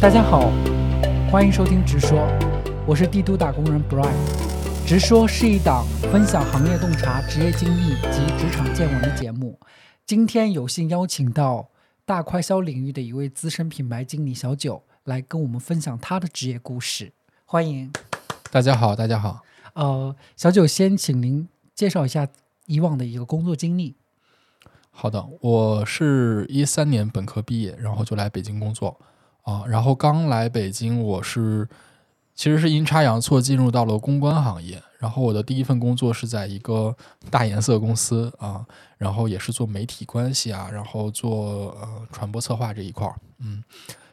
大家好，欢迎收听直说，我是帝都打工人 Brian。直说是一档分享行业洞察、职业经历及职场见闻的节目。今天有幸邀请到大快销领域的一位资深品牌经理小九来跟我们分享他的职业故事，欢迎。大家好，大家好。呃，小九先请您介绍一下以往的一个工作经历。好的，我是一三年本科毕业，然后就来北京工作啊。然后刚来北京，我是其实是阴差阳错进入到了公关行业。然后我的第一份工作是在一个大颜色公司啊，然后也是做媒体关系啊，然后做呃传播策划这一块儿。嗯，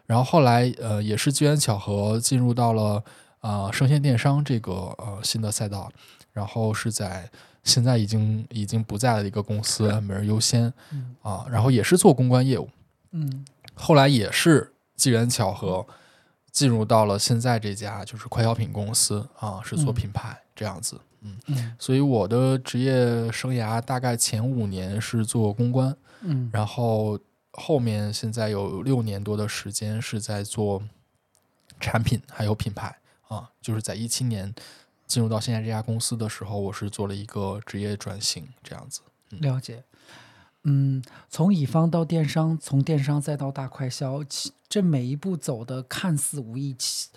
然后后来呃也是机缘巧合进入到了啊生鲜电商这个呃新的赛道，然后是在。现在已经已经不在了一个公司，每日优先，啊，然后也是做公关业务，嗯，后来也是机缘巧合进入到了现在这家就是快消品公司啊，是做品牌这样子，嗯，所以我的职业生涯大概前五年是做公关，嗯，然后后面现在有六年多的时间是在做产品还有品牌啊，就是在一七年。进入到现在这家公司的时候，我是做了一个职业转型，这样子。了解，嗯，从乙方到电商，从电商再到大快销，这每一步走的看似无意，其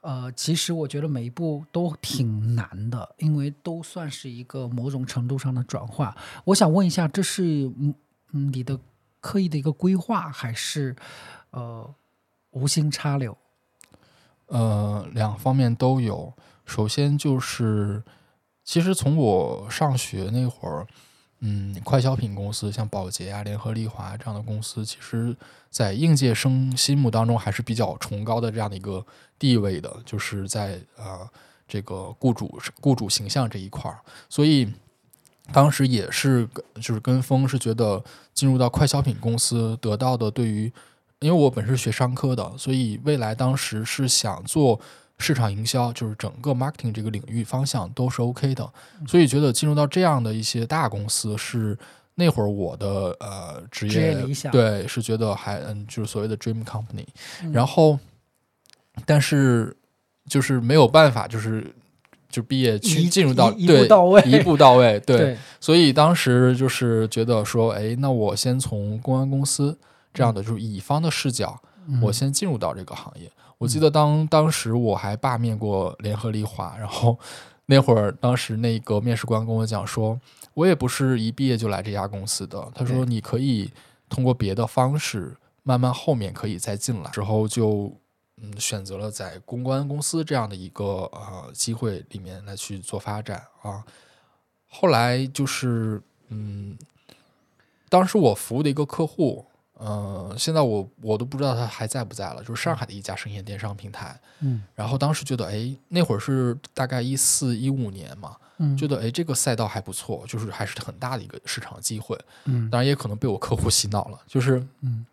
呃，其实我觉得每一步都挺难的，因为都算是一个某种程度上的转化。我想问一下，这是嗯你的刻意的一个规划，还是呃无心插柳？呃，两方面都有。首先就是，其实从我上学那会儿，嗯，快消品公司像宝洁啊、联合利华这样的公司，其实，在应届生心目当中还是比较崇高的这样的一个地位的，就是在呃这个雇主雇主形象这一块儿。所以当时也是就是跟风，是觉得进入到快消品公司得到的对于，因为我本身是学商科的，所以未来当时是想做。市场营销就是整个 marketing 这个领域方向都是 OK 的，所以觉得进入到这样的一些大公司是那会儿我的呃职业理想，对，是觉得还嗯就是所谓的 dream company。然后，但是就是没有办法，就是就毕业去进入到一步到位，一步到位，对。所以当时就是觉得说，哎，那我先从公安公司这样的就是乙方的视角，我先进入到这个行业。我记得当当时我还罢免过联合利华，然后那会儿当时那个面试官跟我讲说，我也不是一毕业就来这家公司的。他说你可以通过别的方式，慢慢后面可以再进来。之后就嗯选择了在公关公司这样的一个呃机会里面来去做发展啊。后来就是嗯，当时我服务的一个客户。嗯，现在我我都不知道他还在不在了，就是上海的一家生鲜电商平台。嗯，然后当时觉得，哎，那会儿是大概一四一五年嘛，嗯，觉得哎这个赛道还不错，就是还是很大的一个市场机会。嗯，当然也可能被我客户洗脑了，就是嗯，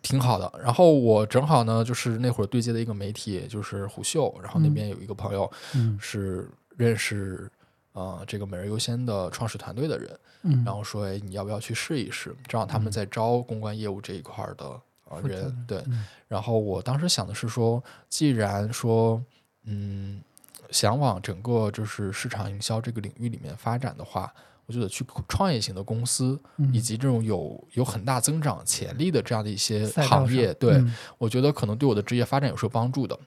挺好的。然后我正好呢，就是那会儿对接的一个媒体就是虎嗅，然后那边有一个朋友是认识。呃，这个每日优先的创始团队的人，嗯，然后说，哎，你要不要去试一试？正好他们在招公关业务这一块的呃人，对。然后我当时想的是说，既然说，嗯，想往整个就是市场营销这个领域里面发展的话，我觉得去创业型的公司，以及这种有有很大增长潜力的这样的一些行业，对我觉得可能对我的职业发展有是有帮助的。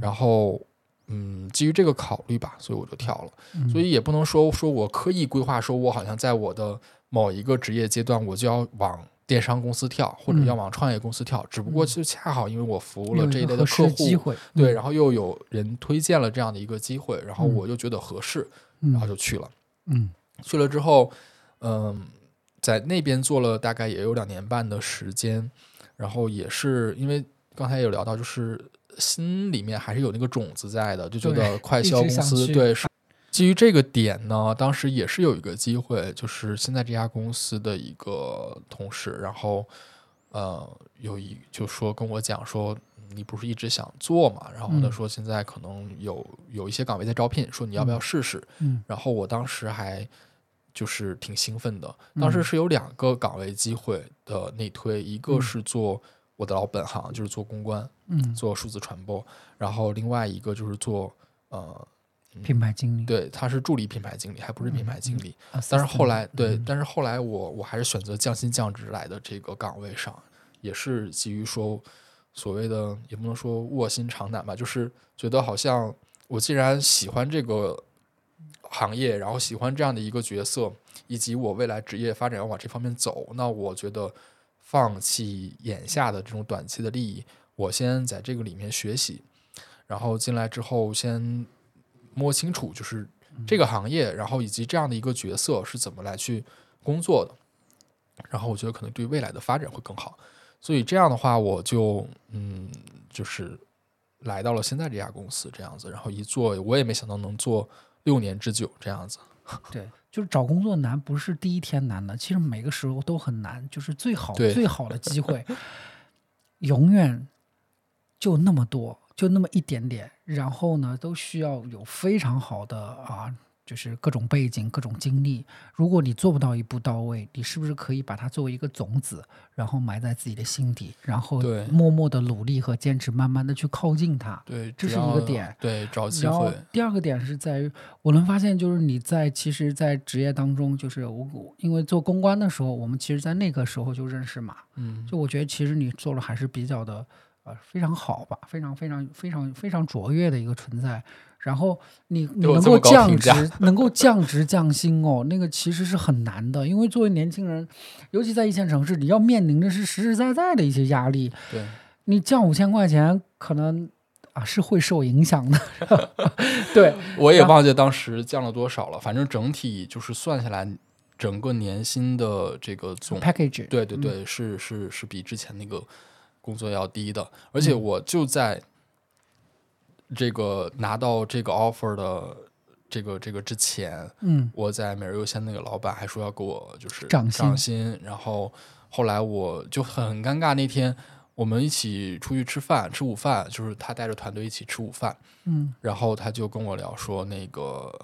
然后。嗯，基于这个考虑吧，所以我就跳了。所以也不能说说我刻意规划，说我好像在我的某一个职业阶段，我就要往电商公司跳，或者要往创业公司跳。只不过就恰好因为我服务了这一类的客户，对，然后又有人推荐了这样的一个机会，然后我就觉得合适，然后就去了。嗯，去了之后，嗯，在那边做了大概也有两年半的时间，然后也是因为刚才有聊到，就是。心里面还是有那个种子在的，就觉得快销公司对是基于这个点呢，当时也是有一个机会，就是现在这家公司的一个同事，然后呃有一就说跟我讲说，你不是一直想做嘛，然后呢说现在可能有有一些岗位在招聘，说你要不要试试？嗯，然后我当时还就是挺兴奋的，当时是有两个岗位机会的内推，一个是做。我的老本行，就是做公关，嗯，做数字传播，然后另外一个就是做呃品牌经理，对，他是助理品牌经理，还不是品牌经理。啊但是后来，对，嗯但是后来我我还是选择降薪降职来的这个岗位上，也是基于说所谓的也不能说卧薪尝胆吧，就是觉得好像我既然喜欢这个行业，然后喜欢这样的一个角色，以及我未来职业发展要往这方面走，那我觉得放弃眼下的这种短期的利益，我先在这个里面学习，然后进来之后先摸清楚就是这个行业，然后以及这样的一个角色是怎么来去工作的，然后我觉得可能对未来的发展会更好。所以这样的话，我就嗯，就是来到了现在这家公司这样子，然后一做我也没想到能做六年之久这样子。对，就是找工作难，不是第一天难的，其实每个时候都很难。就是最好最好的机会，永远就那么多，就那么一点点。然后呢，都需要有非常好的啊，就是各种背景、各种经历。如果你做不到一步到位，你是不是可以把它作为一个种子，然后埋在自己的心底，然后默默的努力和坚持，慢慢的去靠近它。对，这是一个点。对，找机然后会。第二个点是在于，我能发现就是你在其实，在职业当中，就是我我因为做公关的时候，我们其实在那个时候就认识嘛，嗯，就我觉得其实你做的还是比较的呃非常好吧，非常非常非常非常卓越的一个存在。然后你你能够降职，能够降职降薪哦，那个其实是很难的，因为作为年轻人，尤其在一线城市，你要面临的是实实在在的一些压力。对，你降五千块钱，可能啊是会受影响的。对，我也忘记当时降了多少了，反正整体就是算下来，整个年薪的这个总 package 对对对，是是是比之前那个工作要低的，而且我就在这个拿到这个 offer 的这个这个之前，嗯我在每日优先那个老板还说要给我就是涨薪涨薪，然后后来我就很尴尬，那天我们一起出去吃饭吃午饭，就是他带着团队一起吃午饭，嗯然后他就跟我聊说，那个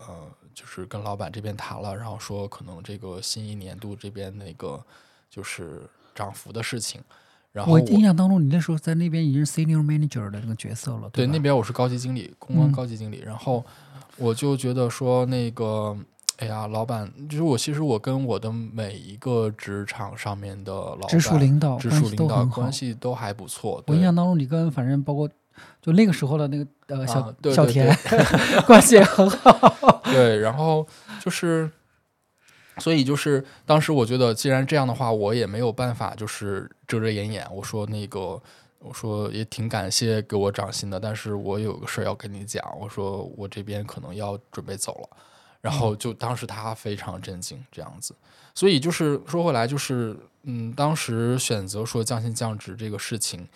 呃，就是跟老板这边谈了，然后说可能这个新一年度这边那个就是涨幅的事情。然后我我印象当中，你那时候在那边已经是 senior manager 的那个角色了，吧对那边我是高级经理，公关嗯高级经理，然后我就觉得说那个。哎呀，老板，就是我。其实我跟我的每一个职场上面的老板、直属领导直属领导关。系都还不错。我印象当中，你跟反正包括就那个时候的那个呃小、小田 关系也很好。对，然后就是，所以就是当时我觉得，既然这样的话，我也没有办法就是遮遮掩掩。我说那个，我说也挺感谢给我涨薪的，但是我有个事儿要跟你讲。我说我这边可能要准备走了。然后就当时他非常震惊，这样子。所以就是说回来，就是嗯，当时选择说降薪降职这个事情，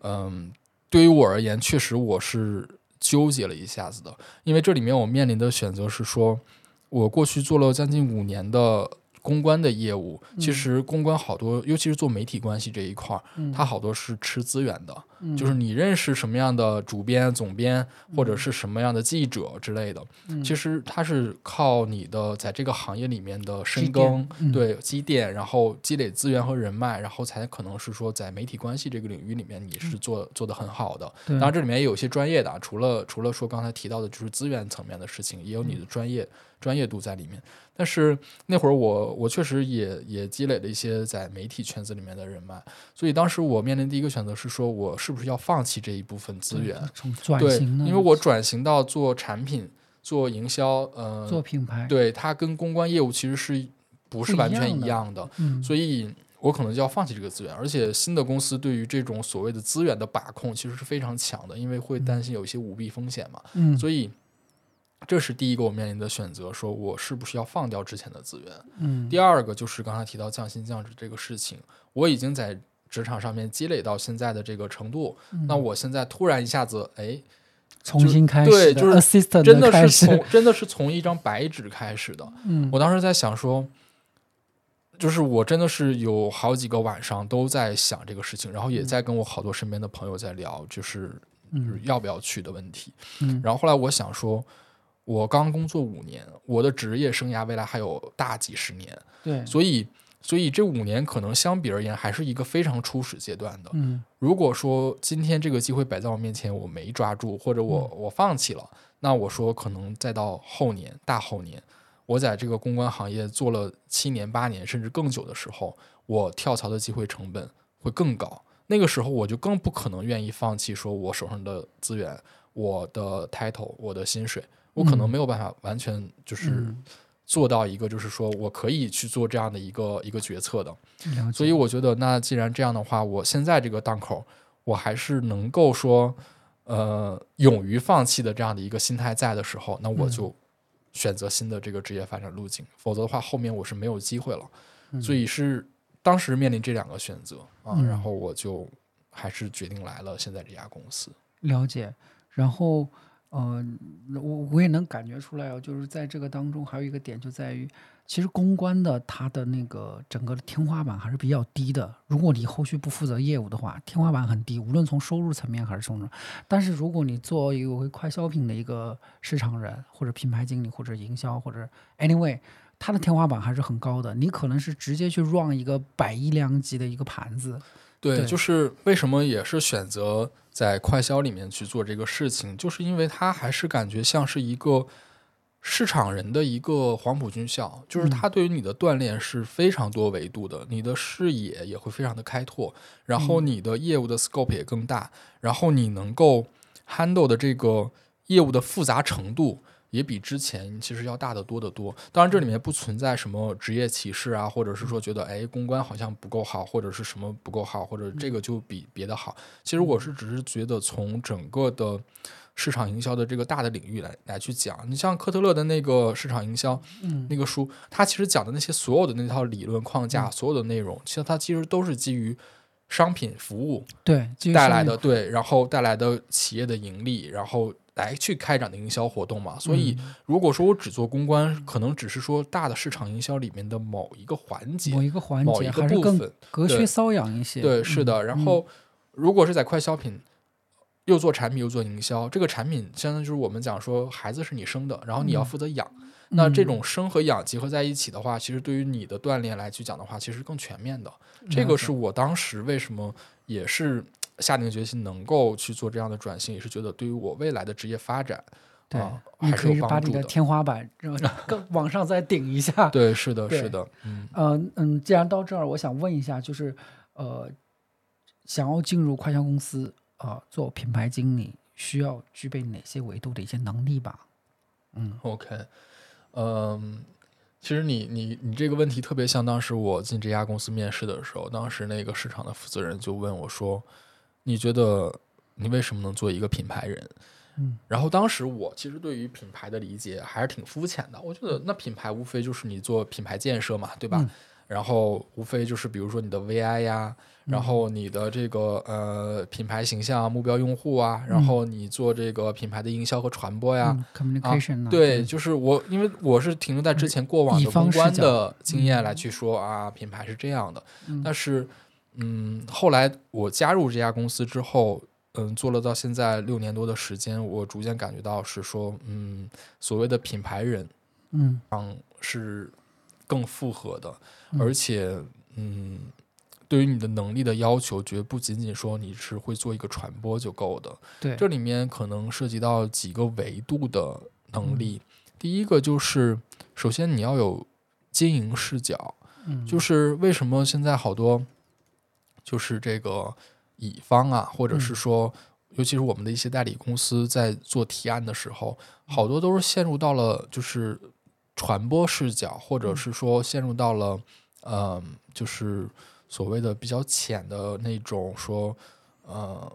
嗯，对于我而言，确实我是纠结了一下子的，因为这里面我面临的选择是说，我过去做了将近五年的公关的业务，其实公关好多，尤其是做媒体关系这一块儿，嗯。它好多是吃资源的，嗯。就是你认识什么样的主编、总编，或者是什么样的记者之类的，嗯。其实它是靠你的在这个行业里面的深耕对积淀，然后积累资源和人脉，然后才可能是说在媒体关系这个领域里面你是做做的很好的。当然，这里面也有一些专业的啊，除了除了说刚才提到的，就是资源层面的事情，也有你的专业、专业度在里面。但是那会儿我我确实也也积累了一些在媒体圈子里面的人脉，所以当时我面临第一个选择是说，我是不是要放弃这一部分资源？对，因为我转型到做产品、做营销，呃，做品牌，对它跟公关业务其实是不是完全样的一样的？嗯，所以我可能就要放弃这个资源，而且新的公司对于这种所谓的资源的把控其实是非常强的，因为会担心有一些舞弊风险嘛。嗯，所以这是第一个我面临的选择，说我是不是要放掉之前的资源。嗯第二个就是刚才提到降薪降职这个事情，我已经在职场上面积累到现在的这个程度，那我现在突然一下子，哎，重新开始对就是 assistant 真的是从真的是从一张白纸开始的。嗯我当时在想说，就是我真的是有好几个晚上都在想这个事情，然后也在跟我好多身边的朋友在聊，就是要不要去的问题。嗯然后后来我想说，我刚工作五年，我的职业生涯未来还有大几十年，对，所以所以这五年可能相比而言还是一个非常初始阶段的。嗯如果说今天这个机会摆在我面前，我没抓住，或者我、我放弃了，那我说可能再到后年、大后年，我在这个公关行业做了七年、八年甚至更久的时候，我跳槽的机会成本会更高。那个时候我就更不可能愿意放弃，说我手上的资源、我的 title、我的薪水，我可能没有办法完全就是嗯做到一个，就是说我可以去做这样的一个一个决策的。所以我觉得，那既然这样的话，我现在这个档口，我还是能够说，呃，勇于放弃的这样的一个心态在的时候，那我就选择新的这个职业发展路径。否则的话，后面我是没有机会了。所以是当时面临这两个选择啊，嗯然后我就还是决定来了现在这家公司。了解，然后，呃，我我也能感觉出来哦，就是在这个当中还有一个点就在于，其实公关的它的那个整个的天花板还是比较低的。如果你后续不负责业务的话，天花板很低，无论从收入层面还是从，但是如果你做一个快消品的一个市场人或者品牌经理或者营销或者 anyway。它的天花板还是很高的，你可能是直接去 run 一个百亿量级的一个盘子，对，对就是为什么也是选择在快销里面去做这个事情，就是因为他还是感觉像是一个市场人的一个黄埔军校，就是他对于你的锻炼是非常多维度的，你的视野也会非常的开拓，然后你的业务的 scope 也更大，然后你能够 handle 的这个业务的复杂程度。也比之前其实要大得多得多。当然，这里面不存在什么职业歧视啊，或者是说觉得哎公关好像不够好，或者是什么不够好，或者这个就比别的好。其实我是只是觉得从整个的市场营销的这个大的领域来来去讲，你像科特勒的那个市场营销，嗯。那个书，它其实讲的那些所有的那套理论框架，所有的内容，其实它其实都是基于商品服务对，带来的对，然后带来的企业的盈利，然后来去开展的营销活动嘛。所以，嗯如果说我只做公关，可能只是说大的市场营销里面的某一个环节某，一个环节某一个还是分。隔靴对搔痒一些。对，是的。嗯然后，如果是在快消品，又做产品又做营销，这个产品相当于就是我们讲说孩子是你生的，然后你要嗯负责养。那这嗯种生和养结合在一起的话，其实对于你的锻炼来去讲的话，其实更全面的。这个是我当时为什么也是下定决心能够去做这样的转型，也是觉得对于我未来的职业发展，对啊，你可以把你的。天花板 更往上再顶一下。对，是的，是的，嗯。嗯嗯，既然到这儿，我想问一下，就是呃，想要进入快销公司啊、做品牌经理，需要具备哪些维度的一些能力吧？嗯 OK，嗯，其实你你你这个问题特别像当时我进这家公司面试的时候，当时那个市场的负责人就问我说：“你觉得你为什么能做一个品牌人？”嗯，然后当时我其实对于品牌的理解还是挺肤浅的，我觉得那品牌无非就是你做品牌建设嘛，对吧？嗯然后无非就是比如说你的 VI 呀，然嗯后你的这个呃品牌形象、目标用户啊，然后你做这个品牌的营销和传播呀，嗯，communication 呢、对，就是我，因为我是停留在之前过往的公关的经验来去说啊，品牌是这样的。嗯但是，嗯，后来我加入这家公司之后，嗯，做了到现在六年多的时间，我逐渐感觉到是说，嗯，所谓的品牌人嗯是更复合的，嗯而且，嗯。对于你的能力的要求，绝不仅仅说你是会做一个传播就够的，对，这里面可能涉及到几个维度的嗯能力。第一个就是，首先你要有经营视角，嗯就是为什么现在好多就是这个乙方啊，或者是嗯。说，尤其是我们的一些代理公司在做提案的时候，好多都是陷入到了就是传播视角，或者嗯。是说陷入到了嗯，就是所谓的比较浅的那种说呃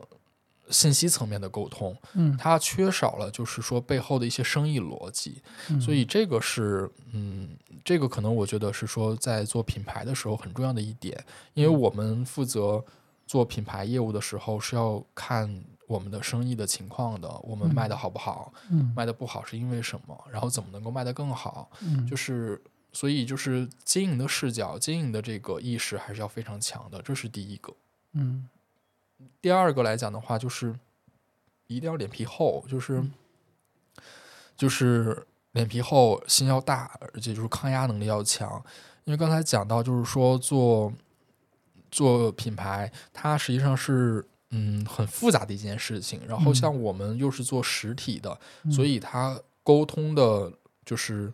信息层面的沟通，嗯。它缺少了就是说背后的一些生意逻辑，嗯。所以这个是嗯，这个可能我觉得是说在做品牌的时候很重要的一点，因为嗯。我们负责做品牌业务的时候是要看我们的生意的情况的，我们嗯。卖的好不好，嗯。卖的不好是因为什么，然后怎么能够卖得更好，嗯。就是所以就是经营的视角、经营的这个意识还是要非常强的，这是第一个。嗯第二个来讲的话，就是一定要脸皮厚，就是就是脸皮厚，心要大，而且就是抗压能力要强。因为刚才讲到，就是说做做品牌，它实际上是嗯很复杂的一件事情。然后像我们又是做实体的，所以它沟通的就是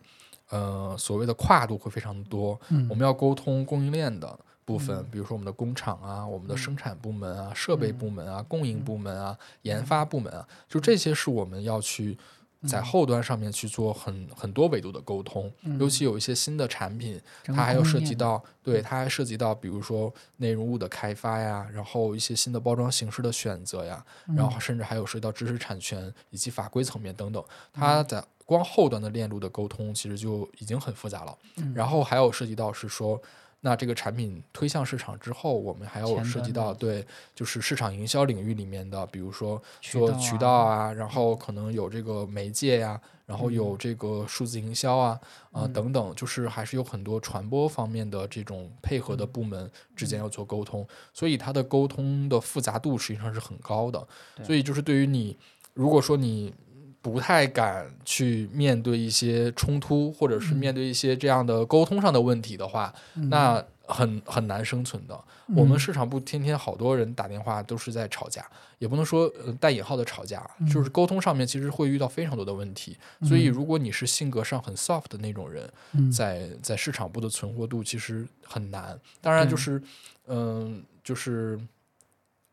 呃所谓的跨度会非常的多。我们要沟通供应链的部分，比如说我们的工厂啊、我们的生产部门啊、设备部门啊、供应部门啊、研发部门啊，就这些是我们要去。在后端上面去做很很多维度的沟通，尤其有一些新的产品，它还要涉及到，对，它还涉及到，比如说内容物的开发呀，然后一些新的包装形式的选择呀，然后甚至还有涉及到知识产权以及法规层面等等。它在光后端的链路的沟通其实就已经很复杂了，然后还有涉及到是说。那这个产品推向市场之后，我们还要涉及到对，就是市场营销领域里面的，比如说做渠道啊，然后可能有这个媒介呀，然后有这个数字营销啊，啊等等，就是还是有很多传播方面的这种配合的部门之间要做沟通，所以它的沟通的复杂度实际上是很高的。所以就是对于你，如果说你。不太敢去面对一些冲突，或者是面对一些这样的沟通上的问题的话，那很很难生存的。我们市场部天天好多人打电话都是在吵架，也不能说带引号的吵架，就是沟通上面其实会遇到非常多的问题。所以如果你是性格上很 soft 的那种人，在在市场部的存活度其实很难。当然就是，嗯，就是。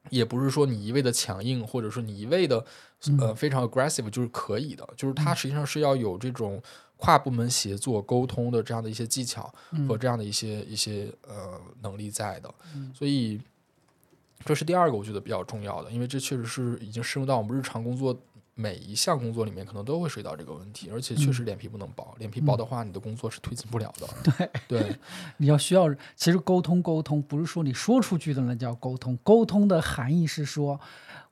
也不是说你一味的强硬，或者说你一味的呃非常 aggressive 就是可以的，就是它实际上是要有这种跨部门协作沟通的这样的一些技巧和这样的一些一些呃能力在的，所以这是第二个我觉得比较重要的，因为这确实是已经深入到我们日常工作。每一项工作里面可能都会涉及到这个问题，而且确实脸皮不能薄，脸皮薄的话，你的工作是推进不了的。对对，你要需要，其实沟通沟通不是说你说出去的那叫沟通，沟通的含义是说，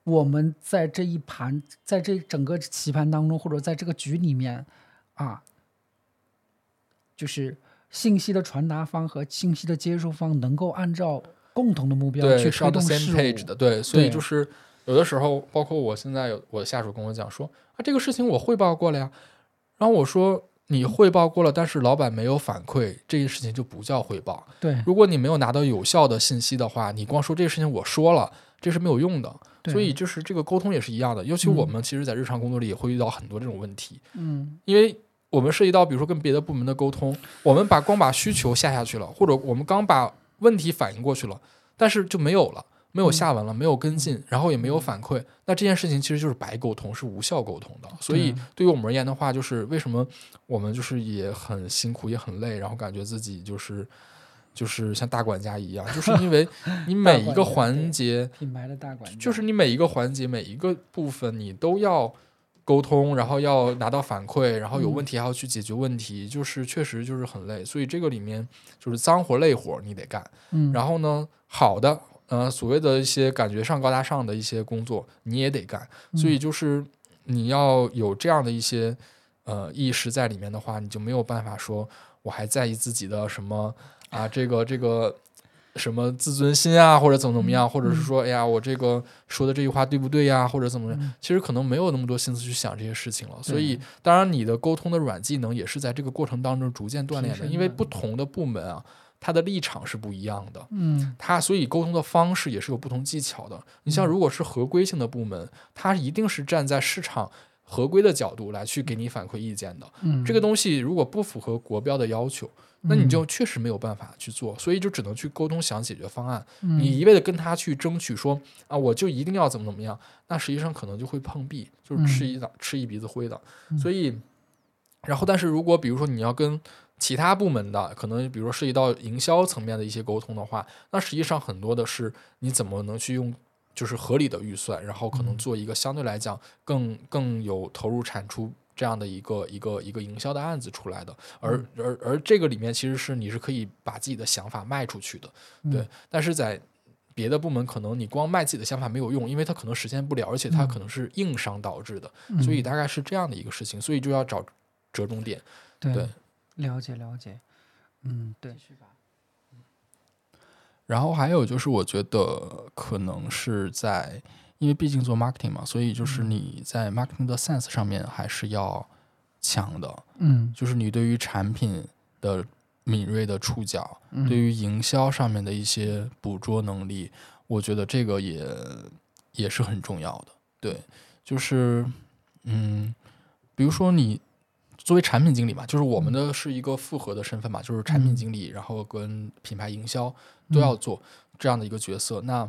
我们在这一盘，在这整个棋盘当中，或者在这个局里面啊，就是信息的传达方和信息的接收方能够按照共同的目标去推动事物的，对，所以就是。有的时候，包括我现在有我的下属跟我讲说啊，这个事情我汇报过了呀。然后我说你汇报过了，但是老板没有反馈，这件事情就不叫汇报。对，如果你没有拿到有效的信息的话，你光说这个事情我说了，这是没有用的。所以就是这个沟通也是一样的，尤其我们其实，在日常工作里也会遇到很多这种问题。嗯，因为我们涉及到，比如说跟别的部门的沟通，我们把光把需求下下去了，或者我们刚把问题反映过去了，但是就没有了。没有下文了，没有跟进，然后也没有反馈，那这件事情其实就是白沟通，是无效沟通的。所以对于我们而言的话，就是为什么我们就是也很辛苦，也很累，然后感觉自己就是就是像大管家一样，就是因为 你每一个环节，品牌的大管家，就是你每一个环节每一个部分你都要沟通，然后要拿到反馈，然后有问题还要去解决问题，就是确实就是很累。所以这个里面就是脏活累活你得干，嗯，然后呢，好的。呃，所谓的一些感觉上高大上的一些工作，你也得干，所以就是你要有这样的一些呃意识在里面的话，你就没有办法说我还在意自己的什么啊，这个这个什么自尊心啊，或者怎么怎么样，或者是说，哎呀，我这个说的这句话对不对呀，或者怎么样，其实可能没有那么多心思去想这些事情了。所以，当然你的沟通的软技能也是在这个过程当中逐渐锻炼的，因为不同的部门啊。他的立场是不一样的，嗯，他所以沟通的方式也是有不同技巧的。你像如果是合规性的部门，他一定是站在市场合规的角度来去给你反馈意见的。嗯，这个东西如果不符合国标的要求，那你就确实没有办法去做，所以就只能去沟通想解决方案。你一味的跟他去争取说啊，我就一定要怎么怎么样，那实际上可能就会碰壁，就是吃一吃一鼻子灰的。所以，然后但是如果比如说你要跟其他部门的可能，比如说涉及到营销层面的一些沟通的话，那实际上很多的是你怎么能去用就是合理的预算，然后可能做一个相对来讲更更有投入产出这样的一个一个一个营销的案子出来的。而而而这个里面其实是你是可以把自己的想法卖出去的，对。但是在别的部门，可能你光卖自己的想法没有用，因为它可能实现不了，而且它可能是硬伤导致的，所以大概是这样的一个事情，所以就要找折中点，对。了解了解，嗯，对。然后还有就是，我觉得可能是在，因为毕竟做 marketing 嘛，所以就是你在 marketing 的 sense 上面还是要强的。嗯，就是你对于产品的敏锐的触角，对于营销上面的一些捕捉能力，我觉得这个也也是很重要的。对，就是嗯，比如说你作为产品经理嘛，就是我们的是一个复合的身份嘛，就是产品经理，然后跟品牌营销都要做这样的一个角色。那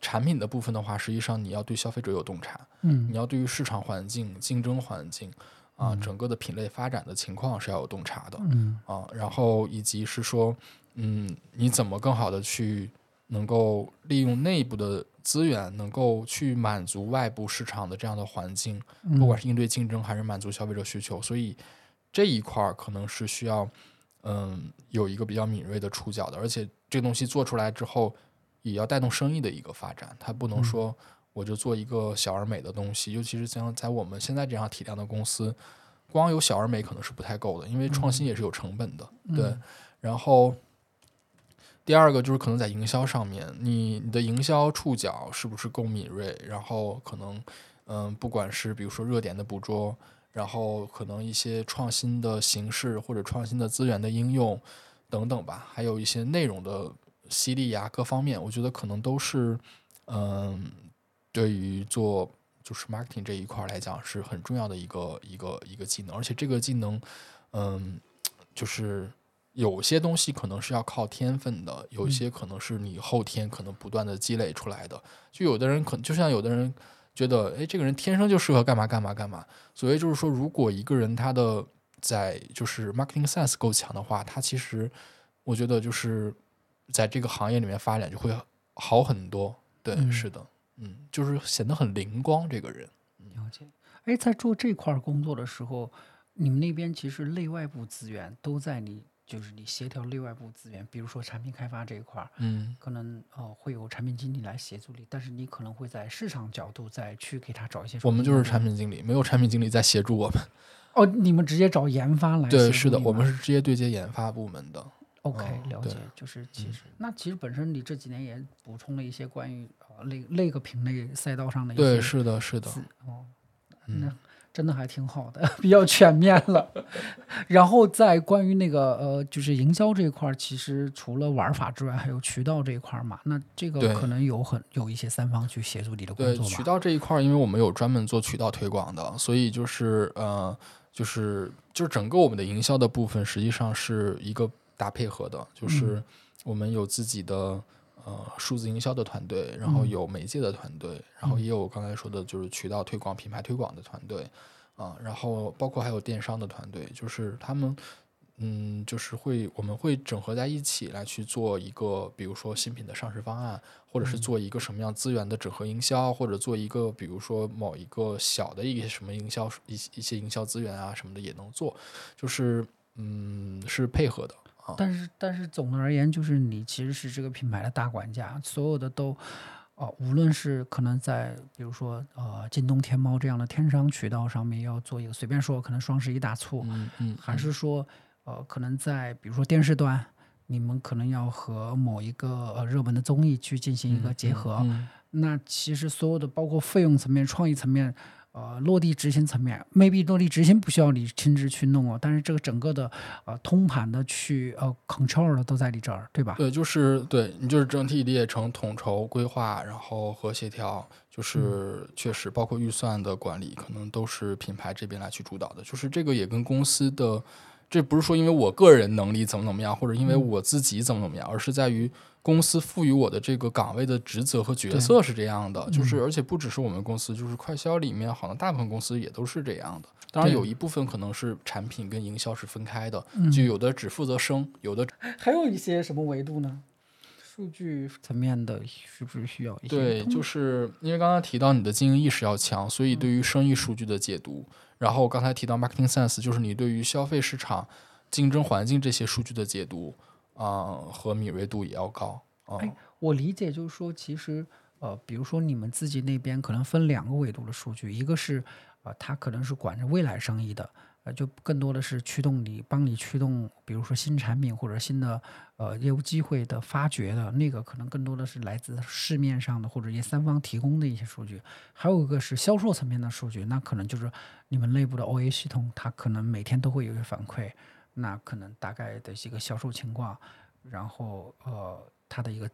产品的部分的话，实际上你要对消费者有洞察，嗯，你要对于市场环境、竞争环境啊，整个的品类发展的情况是要有洞察的，嗯。啊，然后以及是说，嗯，你怎么更好的去能够利用内部的资源，能够去满足外部市场的这样的环境，不管是应对竞争还是满足消费者需求，所以这一块儿可能是需要，嗯，有一个比较敏锐的触角的，而且这东西做出来之后。也要带动生意的一个发展，它不能说我就做一个小而美的东西，尤其是像在我们现在这样体量的公司，光有小而美可能是不太够的，因为创新也是有成本的。对，然后第二个就是可能在营销上面，你你的营销触角是不是够敏锐？然后可能嗯，不管是比如说热点的捕捉，然后可能一些创新的形式或者创新的资源的应用等等吧，还有一些内容的。犀利呀，各方面，我觉得可能都是，嗯，对于做就是 marketing 这一块来讲是很重要的一个一个一个技能，而且这个技能，嗯，就是有些东西可能是要靠天分的，有些可能是你后天可能不断的积累出来的。就有的人可能就像有的人觉得，哎，这个人天生就适合干嘛干嘛干嘛。所谓就是说，如果一个人他的在就是 marketing sense 够强的话，他其实我觉得就是。在这个行业里面发展就会好很多，对，是的，嗯，就是显得很灵光。这个人了解。哎，在做这块工作的时候，你们那边其实内外部资源都在你，就是你协调内外部资源，比如说产品开发这一块儿，嗯，可能呃会有产品经理来协助你，但是你可能会在市场角度再去给他找一些。我们就是产品经理，没有产品经理在协助我们。哦，你们直接找研发来？对，是的，我们是直接对接研发部门的。OK，了解，就是其实那其实本身你这几年也补充了一些关于呃那那个品类赛道上的一些对，是的，是的，哦，那 真的还挺好的，比较全面了。然后在关于那个呃，就是营销这一块儿，其实除了玩法之外，还有渠道这一块儿嘛。那这个可能有很有一些三方去协助你的工作对，渠道这一块儿，因为我们有专门做渠道推广的，所以就是呃，就是就是整个我们的营销的部分，实际上是一个。搭配合的，就是我们有自己的呃数字营销的团队，然后有媒介的团队，然后也有我刚才说的就是渠道推广、品牌推广的团队啊，然后包括还有电商的团队，就是他们嗯，就是会我们会整合在一起来去做一个，比如说新品的上市方案，或者是做一个什么样资源的整合营销，或者做一个比如说某一个小的一些什么营销一一些营销资源啊什么的也能做，就是嗯是配合的。但是，但是总的而言，就是你其实是这个品牌的大管家，所有的都，哦，无论是可能在比如说呃京东、天猫这样的电商渠道上面要做一个随便说，可能双十一大促，嗯嗯，还是说呃可能在比如说电视端，你们可能要和某一个呃热门的综艺去进行一个结合，那其实所有的包括费用层面、创意层面。呃，落地执行层面，maybe 落地执行不需要你亲自去弄哦，但是这个整个的呃通盘的去呃 control 的都在你这儿，对吧？对，就是对你就是整体理解成统筹规划，然后和协调，就是确实包括预算的管理，可能都是品牌这边来去主导的。就是这个也跟公司的，这不是说因为我个人能力怎么怎么样，或者因为我自己怎么怎么样，而是在于。公司赋予我的这个岗位的职责和角色是这样的，就是而且不只是我们公司，就是快销里面好像大部分公司也都是这样的。当然有一部分可能是产品跟营销是分开的，就有的只负责生，有的还有一些什么维度呢？数据层面的是不是需要一些？对，就是因为刚刚提到你的经营意识要强，所以对于生意数据的解读，然后刚才提到 marketing sense，就是你对于消费市场、竞争环境这些数据的解读。啊，和敏锐度也要高。哎，我理解就是说，其实呃，比如说你们自己那边可能分两个维度的数据，一个是呃，它可能是管着未来生意的，呃，就更多的是驱动你，帮你驱动，比如说新产品或者新的呃业务机会的发掘的那个，可能更多的是来自市面上的或者一些三方提供的一些数据。还有一个是销售层面的数据，那可能就是你们内部的 OA 系统，它可能每天都会有一些反馈。那可能大概的一个销售情况，然后呃，它的一个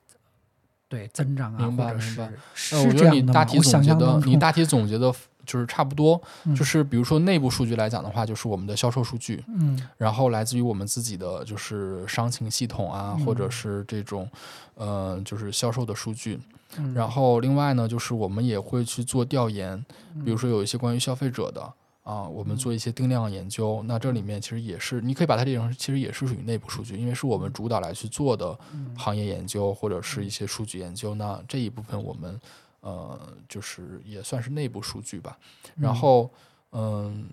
对增长啊，明白明白是。呃我觉这样的吗？得你大体总结的你大体总结的就是差不多，嗯。就是比如说内部数据来讲的话，就是我们的销售数据，嗯。然后来自于我们自己的就是商情系统啊，或者是这种呃就是销售的数据。嗯。然后另外呢，就是我们也会去做调研，比如说有一些关于消费者的啊，我们做一些定量研究。那这里面其实也是，你可以把它理解成其实也是属于内部数据，因为是我们主导来去做的行业研究或者是一些数据研究。那这一部分我们呃就是也算是内部数据吧。然后嗯。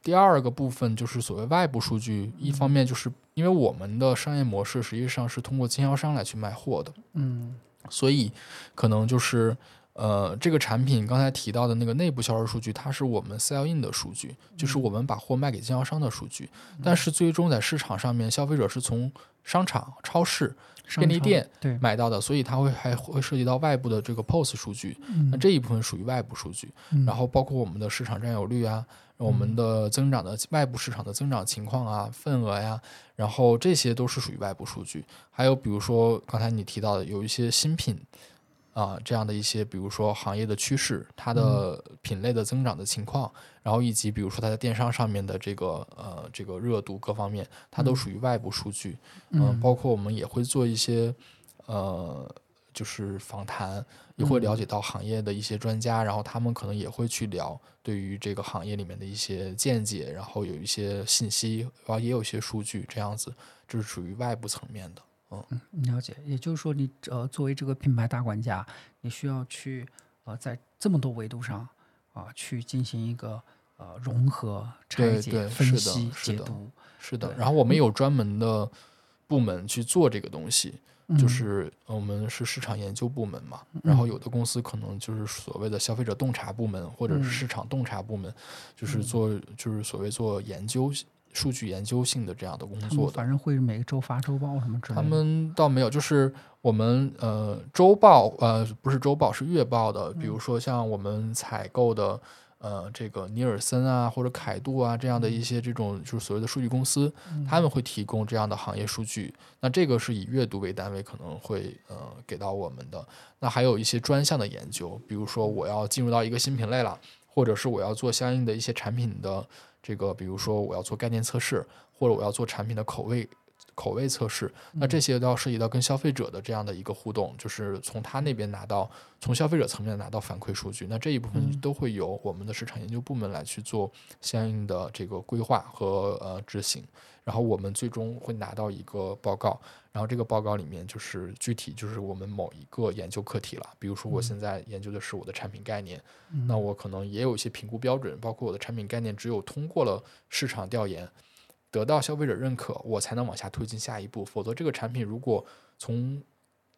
第二个部分就是所谓外部数据，一方面就是因为我们的商业模式实际上是通过经销商来去卖货的，嗯所以可能就是呃，这个产品刚才提到的那个内部销售数据，它是我们 sell in 的数据，就是我们把货卖给经销商的数据。但是最终在市场上面，消费者是从商场、超市、便利店，买到的，所以它会还会涉及到外部的这个 POS 数据。嗯那这一部分属于外部数据，嗯然后包括我们的市场占有率啊，我们的增长的外部市场的增长情况啊，份额呀，然后这些都是属于外部数据。还有比如说刚才你提到的有一些新品啊、这样的一些，比如说行业的趋势，它的品类的增长的情况，然后以及比如说它在电商上面的这个呃这个热度各方面，它都属于外部数据。嗯，包括我们也会做一些呃，就是访谈，也会了解到行业的一些专家，然后他们可能也会去聊对于这个行业里面的一些见解，然后有一些信息，然后也有一些数据，这样子，这是属于外部层面的。嗯，了解，也就是说你，呃作为这个品牌大管家，你需要去呃在这么多维度上啊、去进行一个呃融合、拆解、对对分是的析、是的解读，是的。然后我们有专门的部门去做这个东西，嗯。就是我们是市场研究部门嘛，然后有的公司可能就是所谓的消费者洞察部门，或者是市场洞察部门，就是做就是所谓做研究数据研究性的这样的工作的。反正会每个周发周报什么之类的。他们倒没有，就是我们呃周报呃不是周报是月报的，比如说像我们采购的呃这个尼尔森啊或者凯度啊这样的一些这种就是所谓的数据公司，他们会提供这样的行业数据。那这个是以月度为单位可能会呃给到我们的。那还有一些专项的研究，比如说我要进入到一个新品类了，或者是我要做相应的一些产品的这个，比如说我要做概念测试，或者我要做产品的口味口味测试，那这些都要涉及到跟消费者的这样的一个互动，就是从他那边拿到，从消费者层面拿到反馈数据，那这一部分都会由我们的市场研究部门来去做相应的这个规划和呃执行，然后我们最终会拿到一个报告，然后这个报告里面就是具体就是我们某一个研究课题了，比如说我现在研究的是我的产品概念，那我可能也有一些评估标准，包括我的产品概念只有通过了市场调研。得到消费者认可，我才能往下推进下一步。否则，这个产品如果从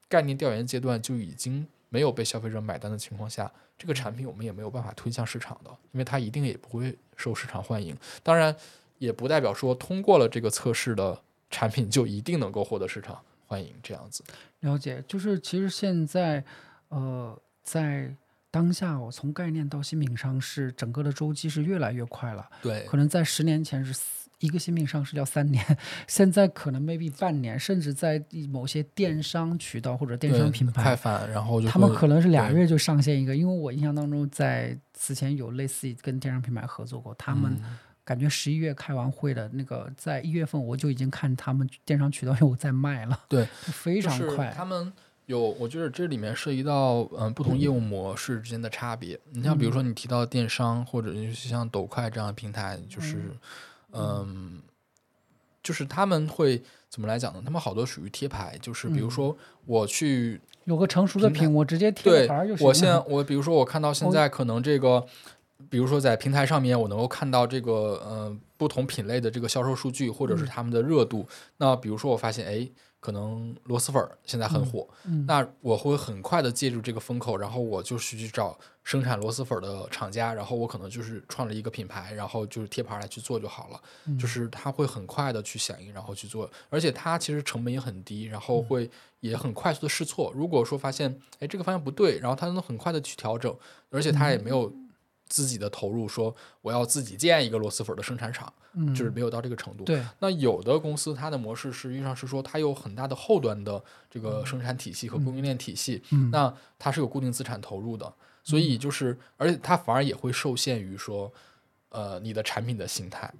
概念调研阶段就已经没有被消费者买单的情况下，这个产品我们也没有办法推向市场的，因为它一定也不会受市场欢迎。当然，也不代表说通过了这个测试的产品就一定能够获得市场欢迎。这样子，了解，就是其实现在，呃，在当下，我从概念到新品上市，整个的周期是越来越快了。对可能在十年前是一个新品上市要三年，现在可能 maybe 半年，甚至在某些电商渠道或者电商品快牌，反，然后就他们可能是俩对月就上线一个。因为我印象当中，在此前有类似于跟电商品牌合作过，他们嗯感觉十一月开完会的那个，在一月份我就已经看他们电商渠道有在卖了，对，非常就是快。他们有，我觉得这里面涉及到嗯不同业务模式之间的差别。你像比如说你提到电商，或者是像抖快这样的平台，就是嗯，就是他们会怎么来讲呢？他们好多属于贴牌，就是比如嗯说我去有个成熟的品，我直接贴对个牌就行。我现在我比如说我看到现哦在可能这个，比如说在平台上面，我能够看到这个呃不同品类的这个销售数据，或者是他们的热度。那比如说我发现哎，可能螺蛳粉儿现在很火，嗯那我会很快的借助这个风口，然后我就是去找生产螺蛳粉儿的厂家，然后我可能就是创了一个品牌，然后就是贴牌来去做就好了。嗯就是它会很快的去响应，然后去做，而且它其实成本也很低，然后会也很快速的试错。如果说发现哎这个方向不对，然后它能很快的去调整，而且它也没有自己的投入，说我要自己建一个螺蛳粉的生产厂，嗯，就是没有到这个程度。对，那有的公司它的模式实际上是说，它有很大的后端的这个生产体系和供应链体系，嗯。那它是有固定资产投入的，所以就是，而且它反而也会受限于说，呃，你的产品的形态，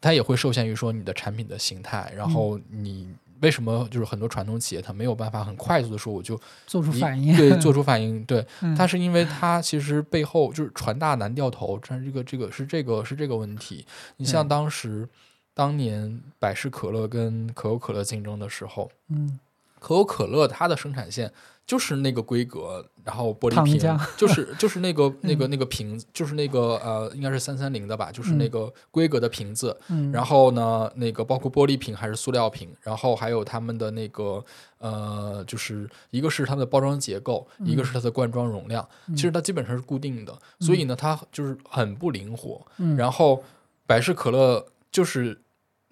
它也会受限于说你的产品的形态，然后你为什么就是很多传统企业它没有办法很快速的说我就做出反应，对，做出反应，对，嗯。它是因为它其实背后就是船大难掉头，这这个这个是这个是这个问题。你像当时当年百事可乐跟可口可乐竞争的时候，嗯。可口可乐它的生产线就是那个规格，然后玻璃瓶，就是就是那个 那个那个瓶子，就是那个呃，应该是三三零的吧，就是那嗯个规格的瓶子。嗯，然后呢，那个包括玻璃瓶还是塑料瓶，然后还有他们的那个呃，就是一个是它的包装结构，一个是它的灌装容量，其实它基本上是固定的，所以呢，它就是很不灵活。嗯。然后百事可乐就是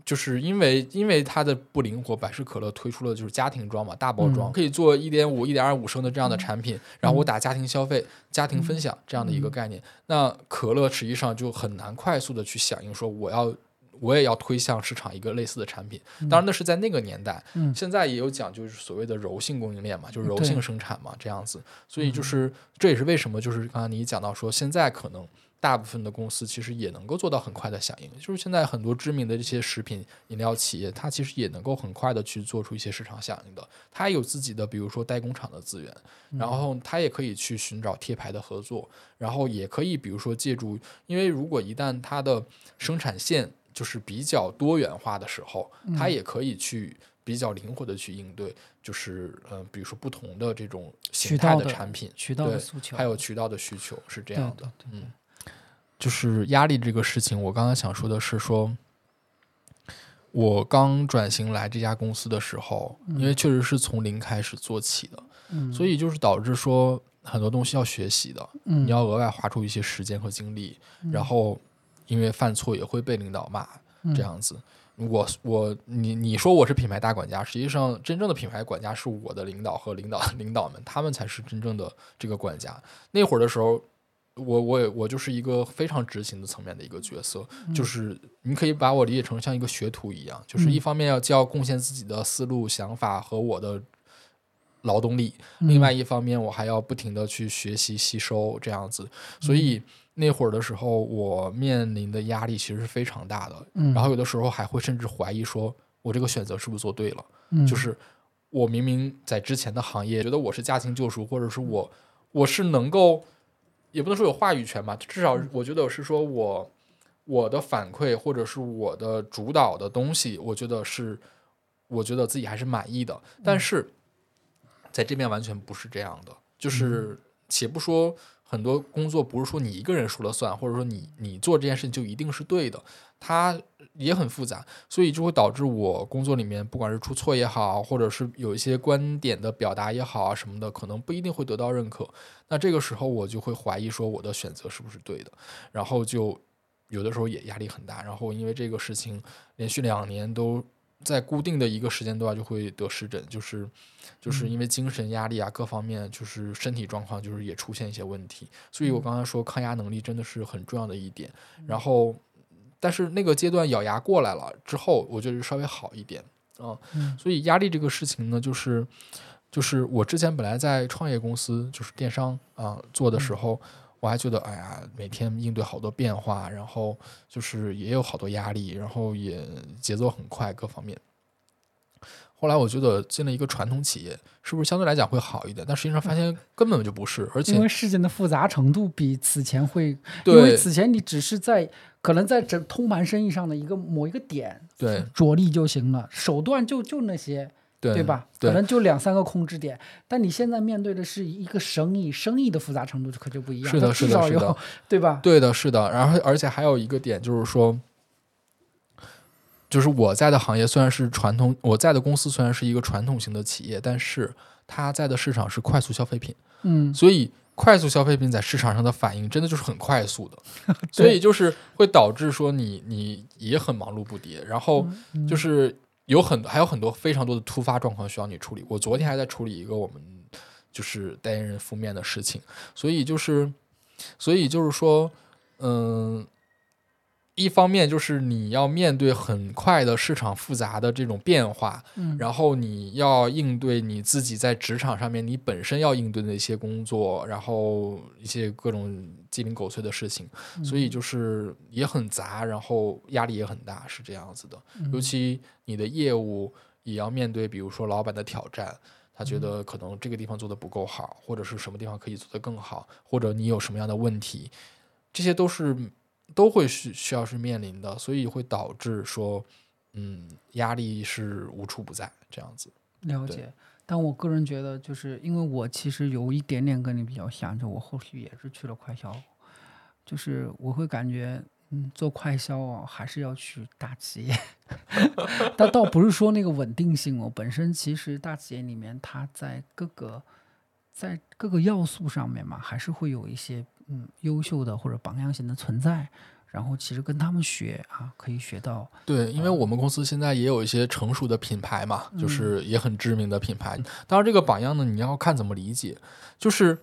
就是因为因为它的不灵活，百事可乐推出了就是家庭装嘛，大包装、嗯。可以做一点五、一点二五升的这样的产品，然后我打家庭消费、家庭分享这样的一个概念。那可乐实际上就很难快速的去响应说我要。我也要推向市场一个类似的产品，当然那是在那个年代，嗯。现在也有讲究，就是所谓的柔性供应链嘛，就是柔性生产嘛，这样子。所以就是这也是为什么，就是刚才你讲到说，现在可能大部分的公司其实也能够做到很快的响应，就是现在很多知名的这些食品饮料企业，它其实也能够很快的去做出一些市场响应的。它有自己的，比如说代工厂的资源，然后它也可以去寻找贴牌的合作，然后也可以比如说借助，因为如果一旦它的生产线就是比较多元化的时候，它也可以去比较灵活的去应对，就是呃，比如说不同的这种形态的的产品，渠道的对诉求，还有渠道的需求是这样的对。嗯，就是压力这个事情，我刚刚想说的是说，我刚转型来这家公司的时候，因为确实是从零开始做起的，嗯。所以就是导致说很多东西要学习的，嗯。你要额外花出一些时间和精力，然后因为犯错也会被领导骂，嗯。这样子。我我你你说我是品牌大管家，实际上真正的品牌管家是我的领导和领导领导们，他们才是真正的这个管家。那会儿的时候，我我也我就是一个非常执行的层面的一个角色，就是你可以把我理解成像一个学徒一样，就是一方面要就要贡献自己的思路、想法和我的劳动力，另外一方面我还要不停的去学习吸收这样子，所以那会儿的时候我面临的压力其实是非常大的，嗯。然后有的时候还会甚至怀疑说我这个选择是不是做对了，嗯。就是我明明在之前的行业觉得我是驾轻就熟，或者是我我是能够，也不能说有话语权吧，至少我觉得是说我我的反馈或者是我的主导的东西，我觉得是我觉得自己还是满意的，但是在这边完全不是这样的，就是且不说。很多工作不是说你一个人说了算，或者说你你做这件事情就一定是对的，它也很复杂，所以就会导致我工作里面不管是出错也好，或者是有一些观点的表达也好啊什么的，可能不一定会得到认可。那这个时候我就会怀疑说我的选择是不是对的，然后就有的时候也压力很大。然后因为这个事情连续两年都在固定的一个时间段就会得湿疹，就是就是因为精神压力啊各方面，就是身体状况就是也出现一些问题。所以我刚才说抗压能力真的是很重要的一点。然后，但是那个阶段咬牙过来了之后，我觉得稍微好一点啊。嗯所以压力这个事情呢，就是就是我之前本来在创业公司就是电商啊做的时候。我还觉得，哎呀，每天应对好多变化，然后就是也有好多压力，然后也节奏很快，各方面。后来我觉得进了一个传统企业，是不是相对来讲会好一点？但实际上发现根本就不是，而且因为事情的复杂程度比此前会，因为此前你只是在可能在整通盘生意上的一个某一个点对着力就行了，手段就就那些，对对吧？可能就两三个控制点，但你现在面对的是一个生意，生意的复杂程度可就不一样，是的它至少是的是的，对吧？对的，是的。然后而且还有一个点就是说，就是我在的行业虽然是传统，我在的公司虽然是一个传统型的企业，但是它在的市场是快速消费品，嗯，所以快速消费品在市场上的反应真的就是很快速的，所以就是会导致说你你也很忙碌不迭，然后嗯就是有很还有很多非常多的突发状况需要你处理。我昨天还在处理一个我们就是代言人负面的事情，所以就是所以就是说，嗯。一方面就是你要面对很快的市场复杂的这种变化，嗯，然后你要应对你自己在职场上面你本身要应对的一些工作，然后一些各种鸡零狗碎的事情，所以就是也很杂，然后压力也很大，是这样子的。尤其你的业务也要面对，比如说老板的挑战，他觉得可能这个地方做的不够好，或者是什么地方可以做得更好，或者你有什么样的问题，这些都是。都会需需要是面临的，所以会导致说，嗯，压力是无处不在这样子。了解，但我个人觉得，就是因为我其实有一点点跟你比较像，就我后续也是去了快销，就是我会感觉，嗯，做快销啊，还是要去大企业。但倒不是说那个稳定性哦，本身其实大企业里面，它在各个在各个要素上面嘛，还是会有一些。嗯，优秀的或者榜样型的存在，然后其实跟他们学啊，可以学到。对，因为我们公司现在也有一些成熟的品牌嘛，就是也很知名的品牌。当然，这个榜样呢，你要看怎么理解，就是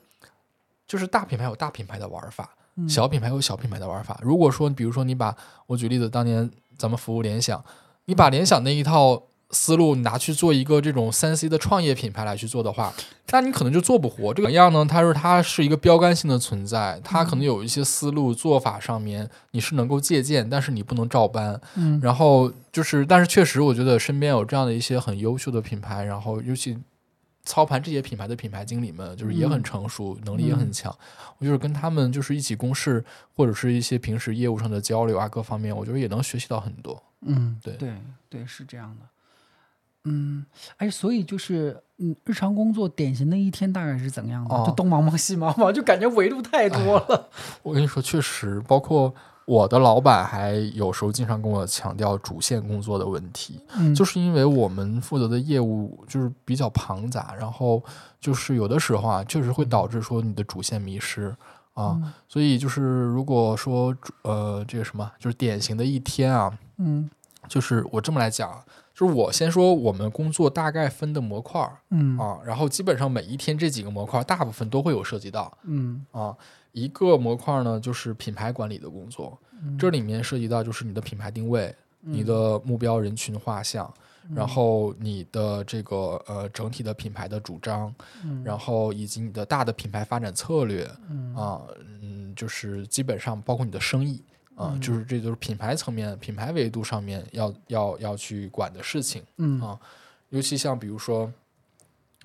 就是大品牌有大品牌的玩法，小品牌有小品牌的玩法。如果说，比如说你把我举例子，当年咱们服务联想，你把联想那一套。思路你拿去做一个这种三 C 的创业品牌来去做的话，那你可能就做不活。这个样呢，它是它是一个标杆性的存在，它可能有一些思路做法上面你是能够借鉴，但是你不能照搬。嗯，然后就是，但是确实我觉得身边有这样的一些很优秀的品牌，然后尤其操盘这些品牌的品牌经理们，就是也很成熟，能力也很强。我就是跟他们就是一起共事，或者是一些平时业务上的交流啊，各方面我觉得也能学习到很多。嗯，对对对，是这样的。嗯，哎，所以就是，嗯，日常工作典型的一天大概是怎样的？就东忙忙西忙忙，就感觉维度太多了。我跟你说，确实，包括我的老板还有时候经常跟我强调主线工作的问题，就是因为我们负责的业务就是比较庞杂，然后就是有的时候啊，确实会导致说你的主线迷失啊。所以就是如果说呃，这个什么，就是典型的一天啊，嗯，就是我这么来讲。就是我先说我们工作大概分的模块儿，嗯。啊，然后基本上每一天这几个模块大部分都会有涉及到，嗯。啊，一个模块呢就是品牌管理的工作，这里面涉及到就是你的品牌定位、你的目标人群画像，然后你的这个呃整体的品牌的主张，然后以及你的大的品牌发展策略，啊，嗯，就是基本上包括你的生意。啊，就是这就是品牌层面、品牌维度上面要要要去管的事情，嗯啊，尤其像比如说，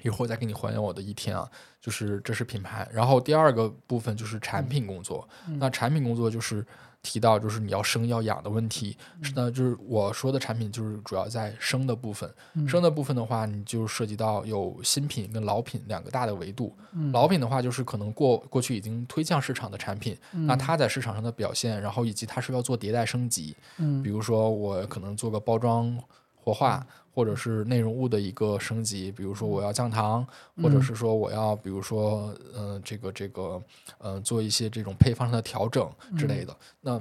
一会儿再给你还原我的一天啊，就是这是品牌，然后第二个部分就是产品工作，那产品工作就是。提到就是你要生要养的问题，是呢，就是我说的产品就是主要在生的部分。生的部分的话，你就涉及到有新品跟老品两个大的维度。老品的话，就是可能过过去已经推向市场的产品，那它在市场上的表现，然后以及它是要做迭代升级。嗯，比如说我可能做个包装活化。或者是内容物的一个升级，比如说我要降糖，或者是说我要，比如说，呃，这个这个，呃，做一些这种配方上的调整之类的。那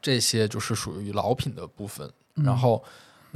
这些就是属于老品的部分，然后。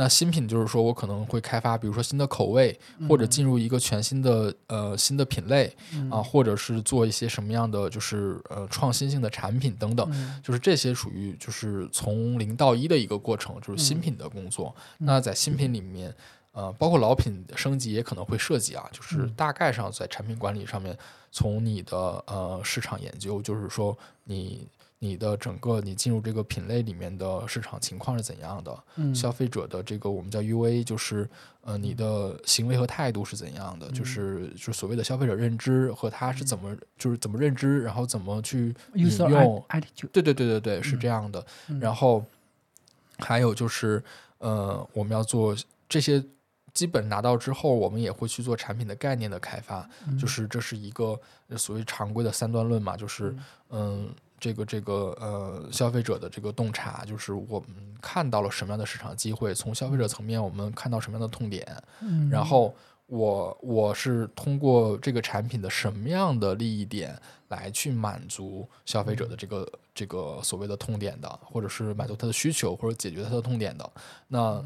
那新品就是说，我可能会开发，比如说新的口味，或者进入一个全新的呃新的品类啊，或者是做一些什么样的就是呃创新性的产品等等，就是这些属于就是从零到一的一个过程，就是新品的工作。那在新品里面，呃，包括老品升级也可能会涉及啊，就是大概上在产品管理上面，从你的呃市场研究，就是说你。你的整个你进入这个品类里面的市场情况是怎样的？嗯，消费者的这个我们叫 UA，就是呃你的行为和态度是怎样的？就是就所谓的消费者认知和他是怎么就是怎么认知，然后怎么去引用？对对对对对，是这样的。然后还有就是呃我们要做这些基本拿到之后，我们也会去做产品的概念的开发，就是这是一个所谓常规的三段论嘛，就是嗯。这个这个呃，消费者的这个洞察，就是我们看到了什么样的市场机会，从消费者层面我们看到什么样的痛点，嗯，然后我我是通过这个产品的什么样的利益点来去满足消费者的这个这个所谓的痛点的，或者是满足他的需求或者解决他的痛点的。那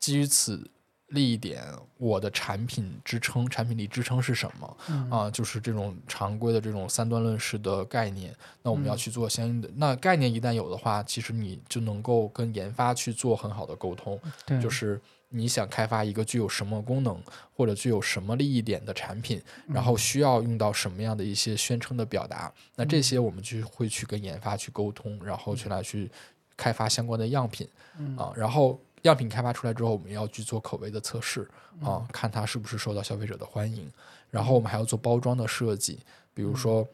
基于此利益点，我的产品支撑、产品力支撑是什么啊？就是这种常规的这种三段论式的概念。那我们要去做相应的。那概念一旦有的话，其实你就能够跟研发去做很好的沟通。对，就是你想开发一个具有什么功能或者具有什么利益点的产品，然后需要用到什么样的一些宣称的表达。那这些我们就会去跟研发去沟通，然后去来去开发相关的样品啊，然后。样品开发出来之后，我们要去做口味的测试啊，看它是不是受到消费者的欢迎。然后我们还要做包装的设计，比如说，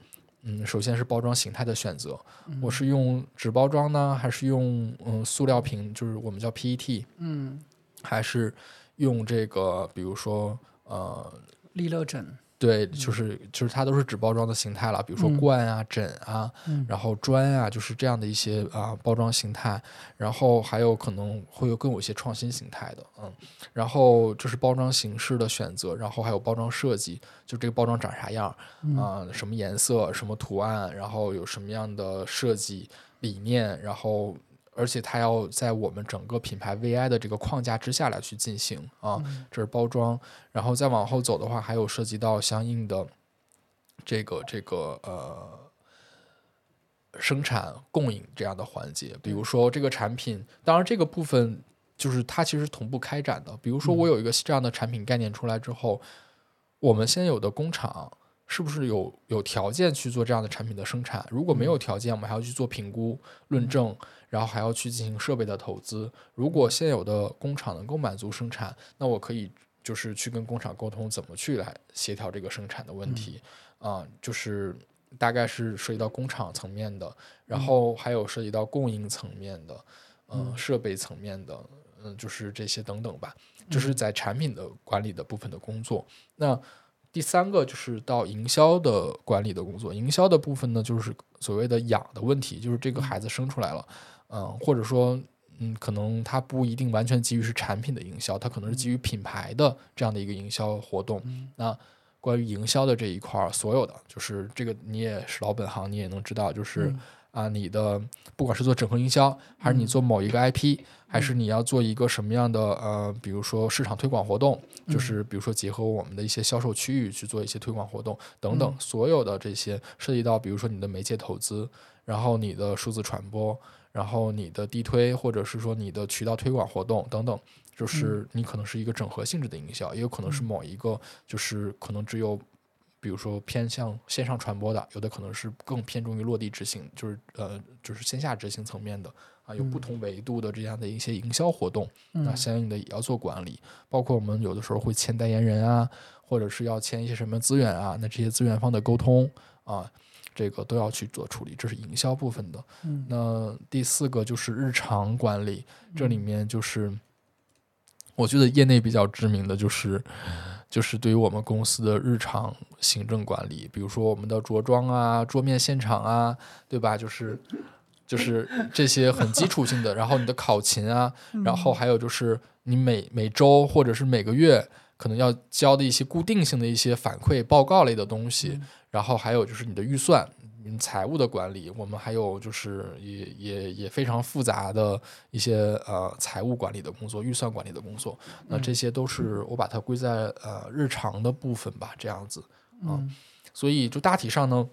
嗯，首先是包装形态的选择，我是用纸包装呢，还是用嗯塑料瓶，就是我们叫 PET，嗯，还是用这个，比如说呃利乐枕。对，就是就是它都是纸包装的形态了，比如说罐啊、枕啊，然后砖啊，就是这样的一些啊包装形态。然后还有可能会有更有一些创新形态的，嗯。然后就是包装形式的选择，然后还有包装设计，就这个包装长啥样啊，什么颜色、什么图案，然后有什么样的设计理念，然后。而且它要在我们整个品牌 VI 的这个框架之下来去进行啊，这是包装。然后再往后走的话，还有涉及到相应的这个这个呃生产供应这样的环节。比如说这个产品，当然这个部分就是它其实同步开展的。比如说我有一个这样的产品概念出来之后，我们现有的工厂是不是有有条件去做这样的产品的生产？如果没有条件，我们还要去做评估论证。然后还要去进行设备的投资。如果现有的工厂能够满足生产，那我可以就是去跟工厂沟通，怎么去来协调这个生产的问题啊？就是大概是涉及到工厂层面的，然后还有涉及到供应层面的，嗯，设备层面的，嗯，就是这些等等吧。就是在产品的管理的部分的工作。那第三个就是到营销的管理的工作。营销的部分呢，就是所谓的养的问题，就是这个孩子生出来了。嗯，或者说，嗯，可能他不一定完全基于是产品的营销，他可能是基于品牌的这样的一个营销活动。那关于营销的这一块儿，所有的就是这个你也是老本行，你也能知道，就是啊，你的不管是做整合营销，还是你做某一个 IP，还是你要做一个什么样的呃，比如说市场推广活动，就是比如说结合我们的一些销售区域去做一些推广活动等等，所有的这些涉及到，比如说你的媒介投资，然后你的数字传播。然后你的地推，或者是说你的渠道推广活动等等，就是你可能是一个整合性质的营销，也有可能是某一个，就是可能只有，比如说偏向线上传播的，有的可能是更偏重于落地执行，就是呃，就是线下执行层面的啊，有不同维度的这样的一些营销活动，那相应的也要做管理，包括我们有的时候会签代言人啊，或者是要签一些什么资源啊，那这些资源方的沟通啊。这个都要去做处理，这是营销部分的。那第四个就是日常管理，这里面就是我觉得业内比较知名的就是，就是对于我们公司的日常行政管理，比如说我们的着装啊、桌面现场啊，对吧？就是就是这些很基础性的。然后你的考勤啊，然后还有就是你每每周或者是每个月可能要交的一些固定性的一些反馈报告类的东西。然后还有就是你的预算、财务的管理，我们还有就是也也也非常复杂的一些呃财务管理的工作、预算管理的工作。那这些都是我把它归在呃日常的部分吧，这样子啊。所以就大体上呢。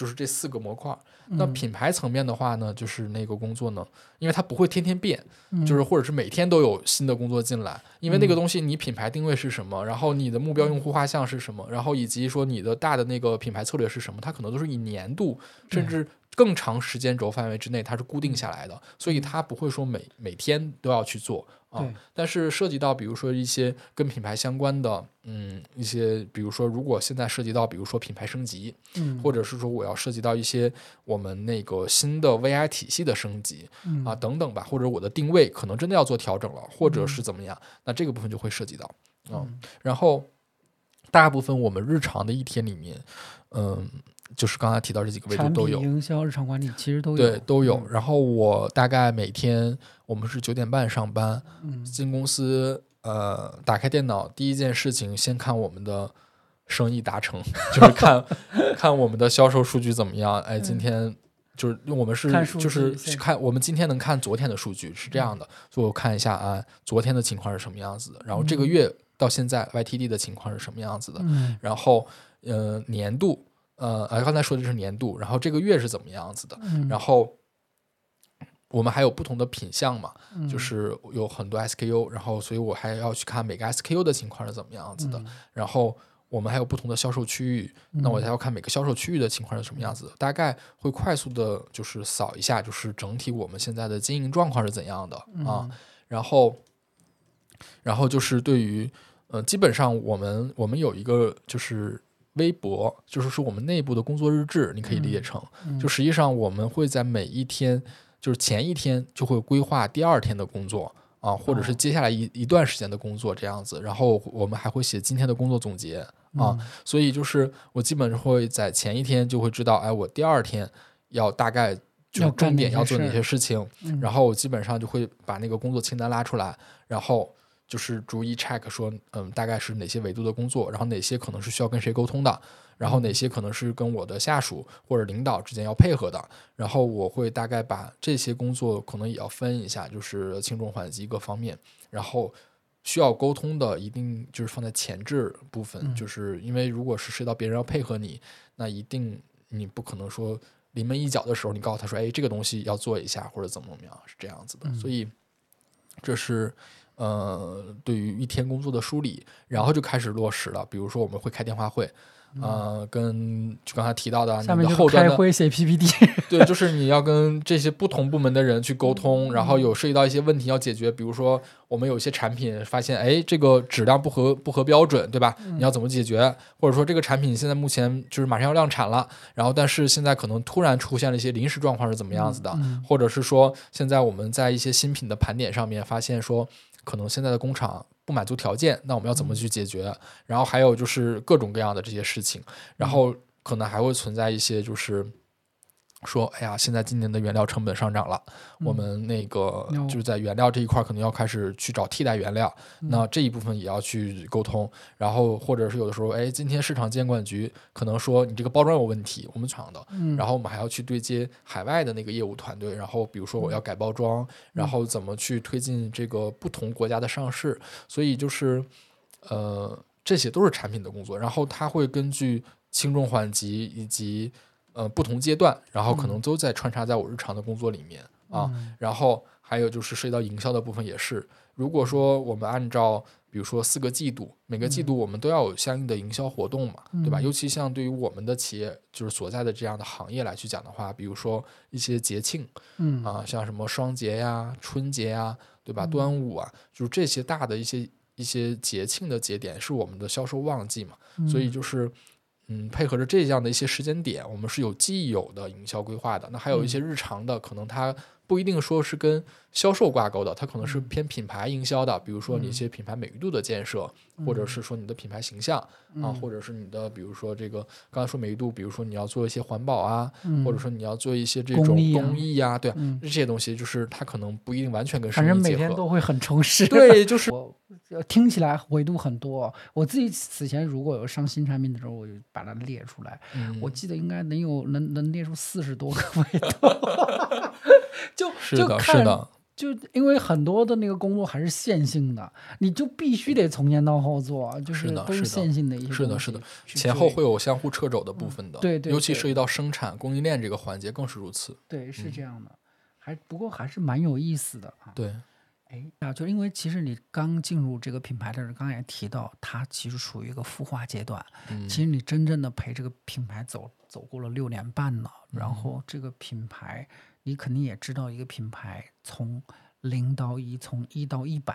就是这四个模块。那品牌层面的话呢，就是那个工作呢，因为它不会天天变，就是或者是每天都有新的工作进来，因为那个东西你品牌定位是什么，然后你的目标用户画像是什么，然后以及说你的大的那个品牌策略是什么，它可能都是以年度甚至。更长时间轴范围之内，它是固定下来的，所以它不会说每每天都要去做啊。但是涉及到比如说一些跟品牌相关的，嗯，一些比如说如果现在涉及到比如说品牌升级，嗯，或者是说我要涉及到一些我们那个新的 VI 体系的升级，啊等等吧，或者我的定位可能真的要做调整了，或者是怎么样，那这个部分就会涉及到，嗯，然后大部分我们日常的一天里面，嗯。就是刚才提到这几个维度都有，营销、日常管理其实都有，对都有。然后我大概每天我们是九点半上班，进公司，呃，打开电脑，第一件事情先看我们的生意达成，就是看看我们的销售数据怎么样。哎，今天。就是我们是就是现看我们今天能看昨天的数据是这样的，所以我看一下啊，昨天的情况是什么样子的，然后这个月到现在 YTD 的情况是什么样子的，嗯然后呃年度呃呃刚才说的是年度，然后这个月是怎么样子的，嗯。然后我们还有不同的品相嘛，嗯。就是有很多 SKU，然后所以我还要去看每个 SKU 的情况是怎么样子的，嗯。然后我们还有不同的销售区域，那我还要看每个销售区域的情况是什么样子的，大概会快速的就是扫一下，就是整体我们现在的经营状况是怎样的啊，然后然后就是对于呃，基本上我们我们有一个就是。微博就是说我们内部的工作日志，你可以理解成，就实际上我们会在每一天，就是前一天就会规划第二天的工作啊，或者是接下来一一段时间的工作这样子，然后我们还会写今天的工作总结啊，所以就是我基本会在前一天就会知道，哎，我第二天要大概就是要重点要做哪些事情，然后我基本上就会把那个工作清单拉出来，然后就是逐一 check 说，嗯，大概是哪些维度的工作，然后哪些可能是需要跟谁沟通的，然后哪些可能是跟我的下属或者领导之间要配合的，然后我会大概把这些工作可能也要分一下，就是轻重缓急各方面，然后。需要沟通的一定就是放在前置部分，就是因为如果是涉及到别人要配合你，那一定你不可能说临门一脚的时候，你告诉他说，哎，这个东西要做一下或者怎么怎么样，是这样子的。所以这是呃对于一天工作的梳理，然后就开始落实了。比如说我们会开电话会，呃，跟就刚才提到的你后端的开会写 PPT，对，就是你要跟这些不同部门的人去沟通，然后有涉及到一些问题要解决，比如说我们有一些产品发现，哎，这个质量不合不合标准，对吧？你要怎么解决？或者说这个产品现在目前就是马上要量产了，然后但是现在可能突然出现了一些临时状况是怎么样子的？或者是说现在我们在一些新品的盘点上面发现说，可能现在的工厂不满足条件，那我们要怎么去解决？然后还有就是各种各样的这些事情，然后可能还会存在一些就是。说，哎呀，现在今年的原料成本上涨了，我们那个就是在原料这一块，可能要开始去找替代原料，那这一部分也要去沟通。然后或者是有的时候，哎，今天市场监管局可能说你这个包装有问题，我们厂的，然后我们还要去对接海外的那个业务团队，然后比如说我要改包装，然后怎么去推进这个不同国家的上市，所以就是呃，这些都是产品的工作，然后它会根据轻重缓急以及呃不同阶段，然后可能都在穿插在我日常的工作里面啊。然后还有就是涉及到营销的部分也是，如果说我们按照比如说四个季度，每个季度我们都要有相应的营销活动嘛，对吧？尤其像对于我们的企业就是所在的这样的行业来去讲的话，比如说一些节庆，嗯。啊，像什么双节呀、春节呀，对吧？端午啊，就是这些大的一些一些节庆的节点是我们的销售旺季嘛，所以就是嗯，配合着这样的一些时间点，我们是有既有的营销规划的。那还有一些日常的，可能它不一定说是跟销售挂钩的，它可能是偏品牌营销的，比如说你一些品牌美誉度的建设，或者是说你的品牌形象啊，或者是你的比如说这个刚才说美誉度，比如说你要做一些环保啊，或者说你要做一些这种公益啊。公益啊、对、这些东西，就是它可能不一定完全跟生反正意结合。每天都会很充实。对，就是。听起来维度很多。我自己此前如果有上新产品的时候，我就把它列出来。嗯。我记得应该能有能能列出四十多个维度，就是就的，看是的，就因为很多的那个工作还是线性的，你就必须得从前到后做，就是都是线性的一些是的，是的，前后会有相互掣肘的部分的，对对尤其涉及到生产供应链这个环节更是如此。对是这样的，还不过还是蛮有意思的啊。对，哎啊，就因为其实你刚进入这个品牌的人，刚才也提到，它其实处于一个孵化阶段。嗯其实你真正的陪这个品牌走走过了六年半了，嗯然后这个品牌，你肯定也知道，一个品牌从零到一，从一到一百，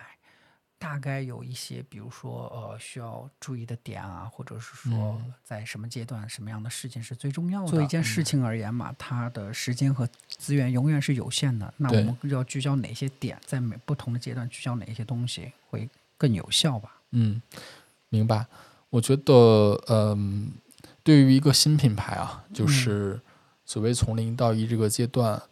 大概有一些，比如说呃需要注意的点啊，或者是说嗯在什么阶段、什么样的事情是最重要的。做一件事情而言嘛，它的时间和资源永远是有限的。那我们要聚焦哪些点，在每不同的阶段聚焦哪些东西会更有效吧？嗯，明白。我觉得，嗯，对于一个新品牌啊，嗯就是所谓从零到一这个阶段，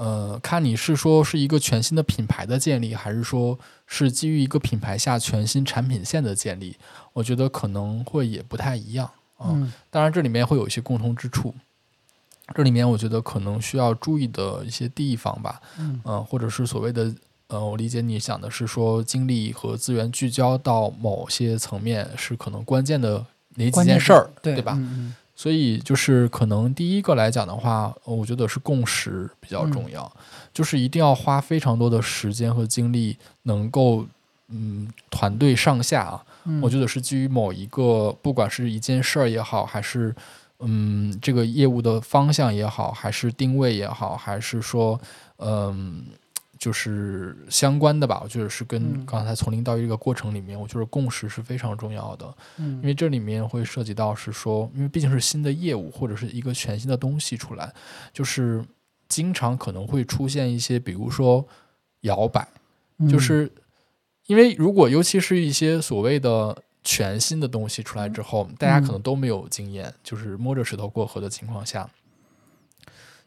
呃，看你是说是一个全新的品牌的建立，还是说是基于一个品牌下全新产品线的建立，我觉得可能会也不太一样啊。嗯当然，这里面会有一些共同之处。这里面我觉得可能需要注意的一些地方吧，嗯呃，或者是所谓的呃，我理解你想的是说精力和资源聚焦到某些层面是可能关键的哪几件事儿，对吧？嗯所以就是可能第一个来讲的话，呃我觉得是共识比较重要，就是一定要花非常多的时间和精力，能够嗯团队上下啊，嗯，我觉得是基于某一个，不管是一件事儿也好，还是嗯这个业务的方向也好，还是定位也好，还是说嗯就是相关的吧，我觉得是跟嗯。刚才从零到一这个过程里面，我觉得共识是非常重要的。嗯。因为这里面会涉及到是说，因为毕竟是新的业务或者是一个全新的东西出来，就是经常可能会出现一些，比如说摇摆，嗯。就是因为如果尤其是一些所谓的全新的东西出来之后，大家可能都没有经验，就是摸着石头过河的情况下，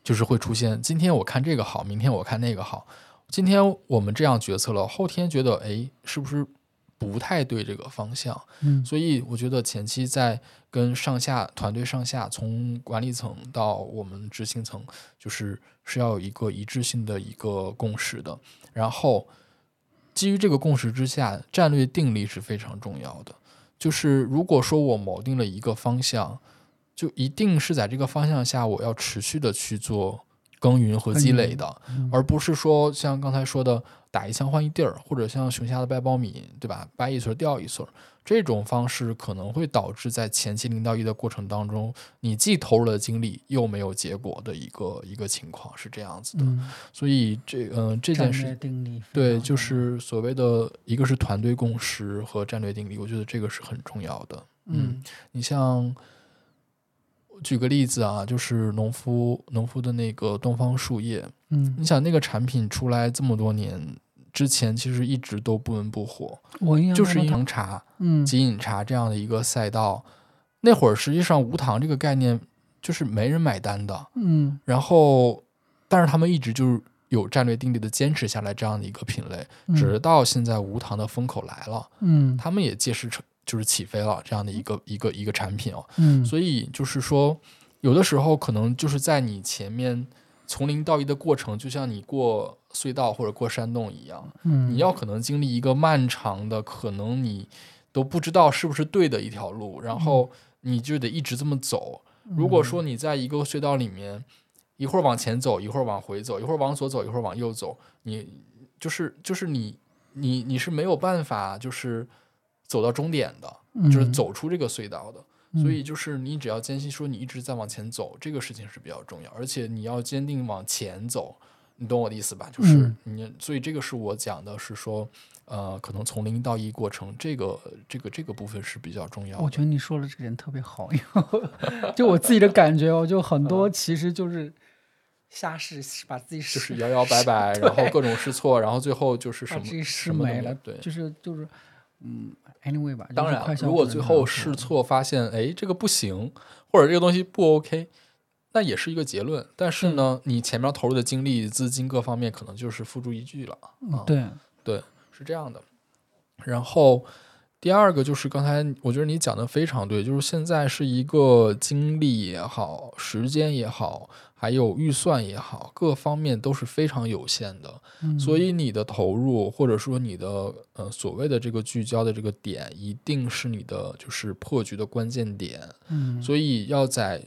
就是会出现今天我看这个好，明天我看那个好，今天我们这样决策了，后天觉得哎，是不是不太对这个方向？嗯所以我觉得前期在跟上下团队上下，从管理层到我们执行层，就是是要有一个一致性的一个共识的。然后基于这个共识之下，战略定力是非常重要的。就是如果说我锚定了一个方向，就一定是在这个方向下，我要持续的去做耕耘和积累的，嗯而不是说像刚才说的打一枪换一地儿，或者像熊瞎子掰苞米，对吧？掰一穗掉一穗，这种方式可能会导致在前期零到一的过程当中，你既投入了精力，又没有结果的一个一个情况是这样子的。嗯，所以这嗯、这件事对，就是所谓的一个是团队共识和战略定力，我觉得这个是很重要的。嗯你像举个例子啊，就是农夫农夫的那个东方树叶，嗯，你想那个产品出来这么多年之前，其实一直都不温不火，我就是中它饮茶、嗯。即饮茶这样的一个赛道。那会儿实际上无糖这个概念就是没人买单的，嗯。然后但是他们一直就是有战略定力的坚持下来这样的一个品类，嗯。直到现在无糖的风口来了，嗯。他们也借势成就是起飞了这样的一个一个一个产品哦。嗯所以就是说，有的时候可能就是在你前面从零到一的过程，就像你过隧道或者过山洞一样，嗯，你要可能经历一个漫长的，可能你都不知道是不是对的一条路，然后你就得一直这么走。如果说你在一个隧道里面，一会儿往前走，一会儿往回走，一会儿往左走，一会儿往右走，你就是就是你你你是没有办法就是走到终点的，就是嗯走出这个隧道的。嗯。所以就是你只要坚信说你一直在往前走，这个事情是比较重要，而且你要坚定往前走，你懂我的意思吧？就是嗯。你，所以这个是我讲的是说，呃，可能从零到一过程，这个这个这个部分是比较重要的。我觉得你说的这个点特别好，就我自己的感觉哦，就很多其实就是瞎试，把自己试就试是摇摇摆摆，然后各种试错，然后最后就是什么自己试什么没了，对，就是就是嗯，anyway 吧。当然如果最后试错发现，哎，这个不行，或者这个东西不 OK，那也是一个结论。但是呢，你前面投入的精力、资金各方面，可能就是付诸一炬了。啊，嗯对，对，是这样的。然后第二个就是刚才我觉得你讲的非常对，就是现在是一个精力也好、时间也好，还有预算也好，各方面都是非常有限的。嗯所以你的投入或者说你的呃所谓的这个聚焦的这个点，一定是你的就是破局的关键点。嗯，所以要在，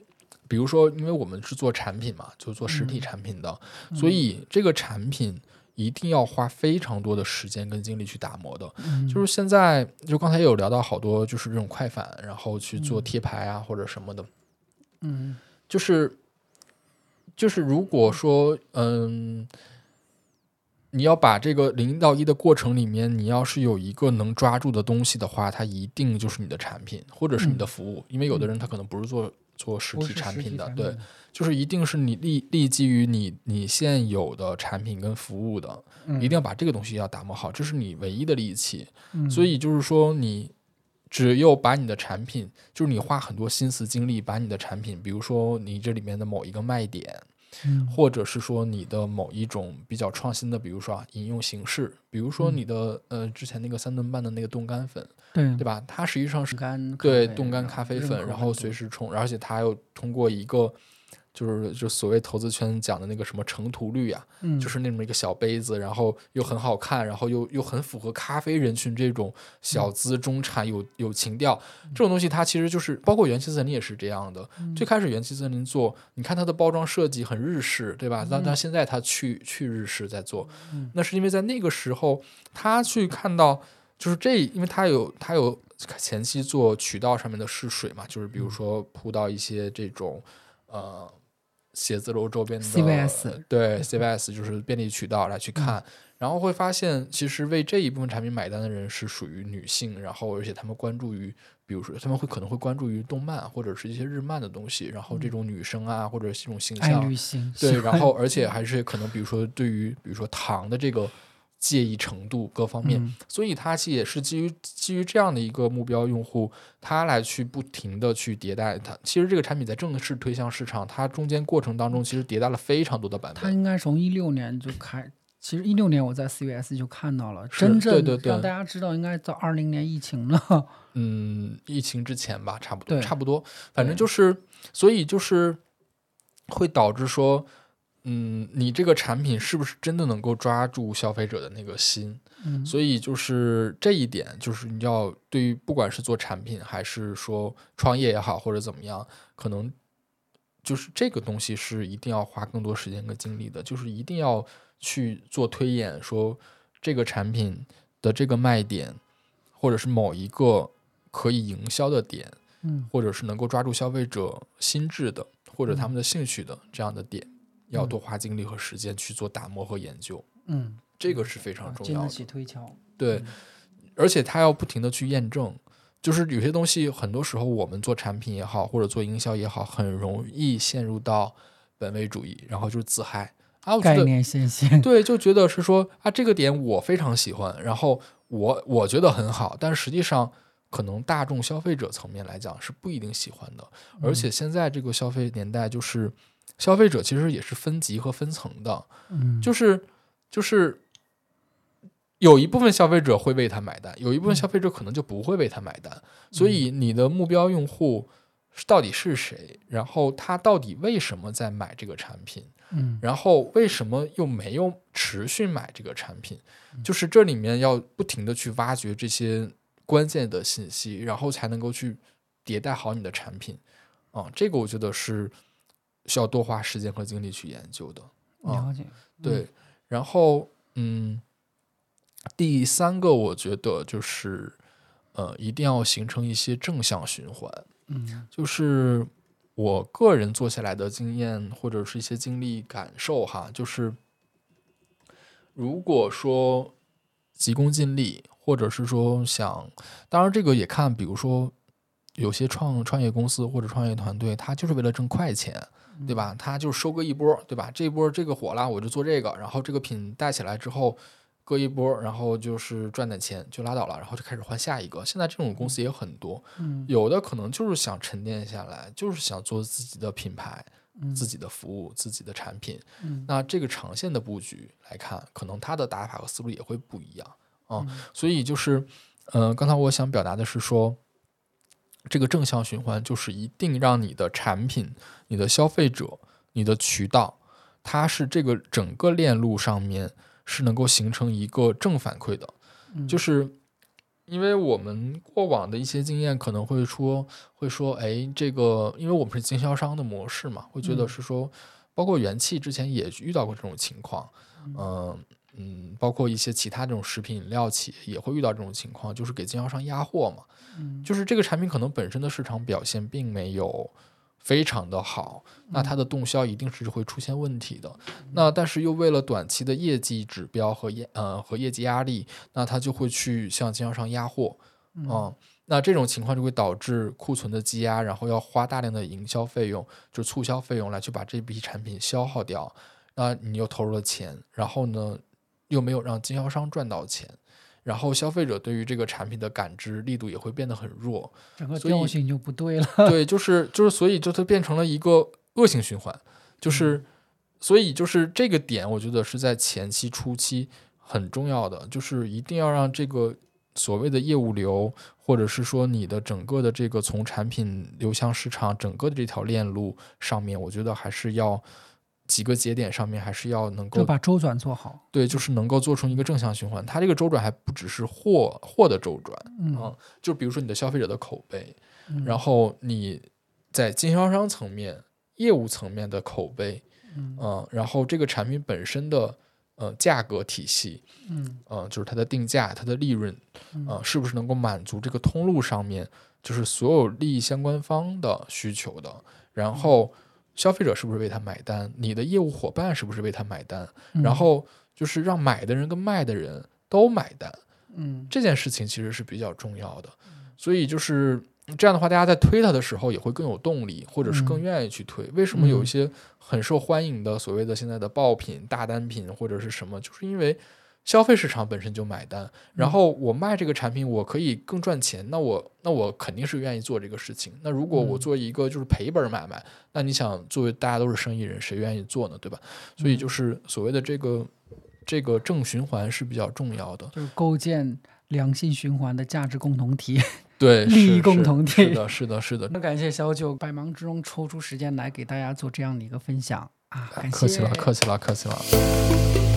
比如说，因为我们是做产品嘛，就做实体嗯产品的，所以这个产品一定要花非常多的时间跟精力去打磨的。嗯就是现在，就刚才也有聊到好多，就是这种快反，然后去做嗯贴牌啊、或者什么的，嗯就是就是如果说嗯。你要把这个零到一的过程里面，你要是有一个能抓住的东西的话，它一定就是你的产品或者是你的服务，因为有的人他可能不是做做实体产品的，对，就是一定是你立立基于你你现有的产品跟服务的，嗯。一定要把这个东西要打磨好，这是你唯一的利器。嗯。所以就是说，你只有把你的产品，就是你花很多心思精力把你的产品，比如说你这里面的某一个卖点，嗯。或者是说你的某一种比较创新的，比如说啊饮用形式，比如说嗯。你的、呃之前那个三顿半的那个冻干粉，对对吧？它实际上是干对冻干咖啡粉，然后随时时冲，而且它又通过一个就是就所谓投资圈讲的那个什么成图率啊，嗯，就是那么一个小杯子，然后又很好看，然后又又很符合咖啡人群这种小资中产有有情调这种东西，它其实就是包括元气森林也是这样的。最开始元气森林做，你看它的包装设计很日式，对吧？但但现在它去去日式在做，那是因为在那个时候他去看到就是这，因为他有他有前期做渠道上面的试水嘛，就是比如说铺到一些这种呃。写字楼周边的 CVS 对 CVS 就是便利渠道来去看，然后会发现其实为这一部分产品买单的人是属于女性，然后而且他们关注于，比如说他们会可能会关注于动漫或者是一些日漫的东西，然后这种女生啊或者这种形象，对，然后而且还是可能比如说对于比如说糖的这个。介意程度各方面，所以它其实也是基于基于这样的一个目标用户，它来去不停的去迭代它。其实这个产品在正式推向市场，它中间过程当中其实迭代了非常多的版本。它应该从一六年就开，其实一六年我在 CVS 就看到了，真正让大家知道应该到二零年疫情了。嗯，疫情之前吧，差不多，差不多，反正就是，所以就是会导致说。嗯，你这个产品是不是真的能够抓住消费者的那个心？嗯，所以就是这一点，就是你要对于不管是做产品还是说创业也好，或者怎么样，可能就是这个东西是一定要花更多时间跟精力的，就是一定要去做推演，说这个产品的这个卖点，或者是某一个可以营销的点，嗯，或者是能够抓住消费者心智的，或者他们的兴趣的这样的点。要多花精力和时间去做打磨和研究，嗯，这个是非常重要的。起推敲，对，而且他要不停的去验证，就是有些东西，很多时候我们做产品也好，或者做营销也好，很容易陷入到本位主义，然后就是自嗨。啊，概念先行，对，就觉得是说啊，这个点我非常喜欢，然后我我觉得很好，但实际上可能大众消费者层面来讲是不一定喜欢的，而且现在这个消费年代就是。消费者其实也是分级和分层的，嗯，就是就是有一部分消费者会为他买单，有一部分消费者可能就不会为他买单。所以你的目标用户到底是谁？然后他到底为什么在买这个产品？嗯，然后为什么又没有持续买这个产品？就是这里面要不停的去挖掘这些关键的信息，然后才能够去迭代好你的产品。啊，这个我觉得是。需要多花时间和精力去研究的，了解对。然后，嗯，第三个我觉得就是，呃，一定要形成一些正向循环。嗯，就是我个人做下来的经验或者是一些经历感受哈，就是如果说急功近利，或者是说想，当然这个也看，比如说有些创创业公司或者创业团队，他就是为了挣快钱。对吧？他就收割一波，对吧？这一波这个火了，我就做这个，然后这个品带起来之后，割一波，然后就是赚点钱就拉倒了，然后就开始换下一个。现在这种公司也很多，有的可能就是想沉淀下来，就是想做自己的品牌、自己的服务、自己的产品。那这个长线的布局来看，可能他的打法和思路也会不一样啊。所以就是，嗯，刚才我想表达的是说。这个正向循环就是一定让你的产品、你的消费者、你的渠道，它是这个整个链路上面是能够形成一个正反馈的。就是因为我们过往的一些经验可能会说，会说，哎，这个因为我们是经销商的模式嘛，会觉得是说，包括元气之前也遇到过这种情况，嗯。嗯，包括一些其他这种食品饮料企业也会遇到这种情况，就是给经销商压货嘛。嗯，就是这个产品可能本身的市场表现并没有非常的好，那它的动销一定是会出现问题的。那但是又为了短期的业绩指标和业呃和业绩压力，那他就会去向经销商压货。嗯，那这种情况就会导致库存的积压，然后要花大量的营销费用，就是促销费用来去把这批产品消耗掉。那你又投入了钱，然后呢？又没有让经销商赚到钱，然后消费者对于这个产品的感知力度也会变得很弱，整个调性就不对了。对，就是就是，所以就它变成了一个恶性循环。就是，所以就是这个点，我觉得是在前期初期很重要的，就是一定要让这个所谓的业务流，或者是说你的整个的这个从产品流向市场整个的这条链路上面，我觉得还是要几个节点上面还是要能够把周转做好。对，就是能够做成一个正向循环。它这个周转还不只是货货的周转，嗯，就比如说你的消费者的口碑，然后你在经销商层面、业务层面的口碑，嗯，然后这个产品本身的。呃，价格体系，嗯，呃，就是它的定价、它的利润，呃，是不是能够满足这个通路上面就是所有利益相关方的需求的？然后消费者是不是为他买单？你的业务伙伴是不是为他买单？然后就是让买的人跟卖的人都买单，嗯，这件事情其实是比较重要的。所以就是这样的话，大家在推它的时候也会更有动力，或者是更愿意去推。为什么有一些？很受欢迎的所谓的现在的爆品、大单品或者是什么，就是因为消费市场本身就买单，然后我卖这个产品，我可以更赚钱，那我那我肯定是愿意做这个事情。那如果我做一个就是赔本买卖，那你想作为大家都是生意人，谁愿意做呢？对吧？所以就是所谓的这个这个正循环是比较重要的，就是构建良性循环的价值共同体。对，利益共同体。是的，是的，是的。那感谢小九百忙之中抽出时间来给大家做这样的一个分享啊！感谢，客气了，客气了，客气了。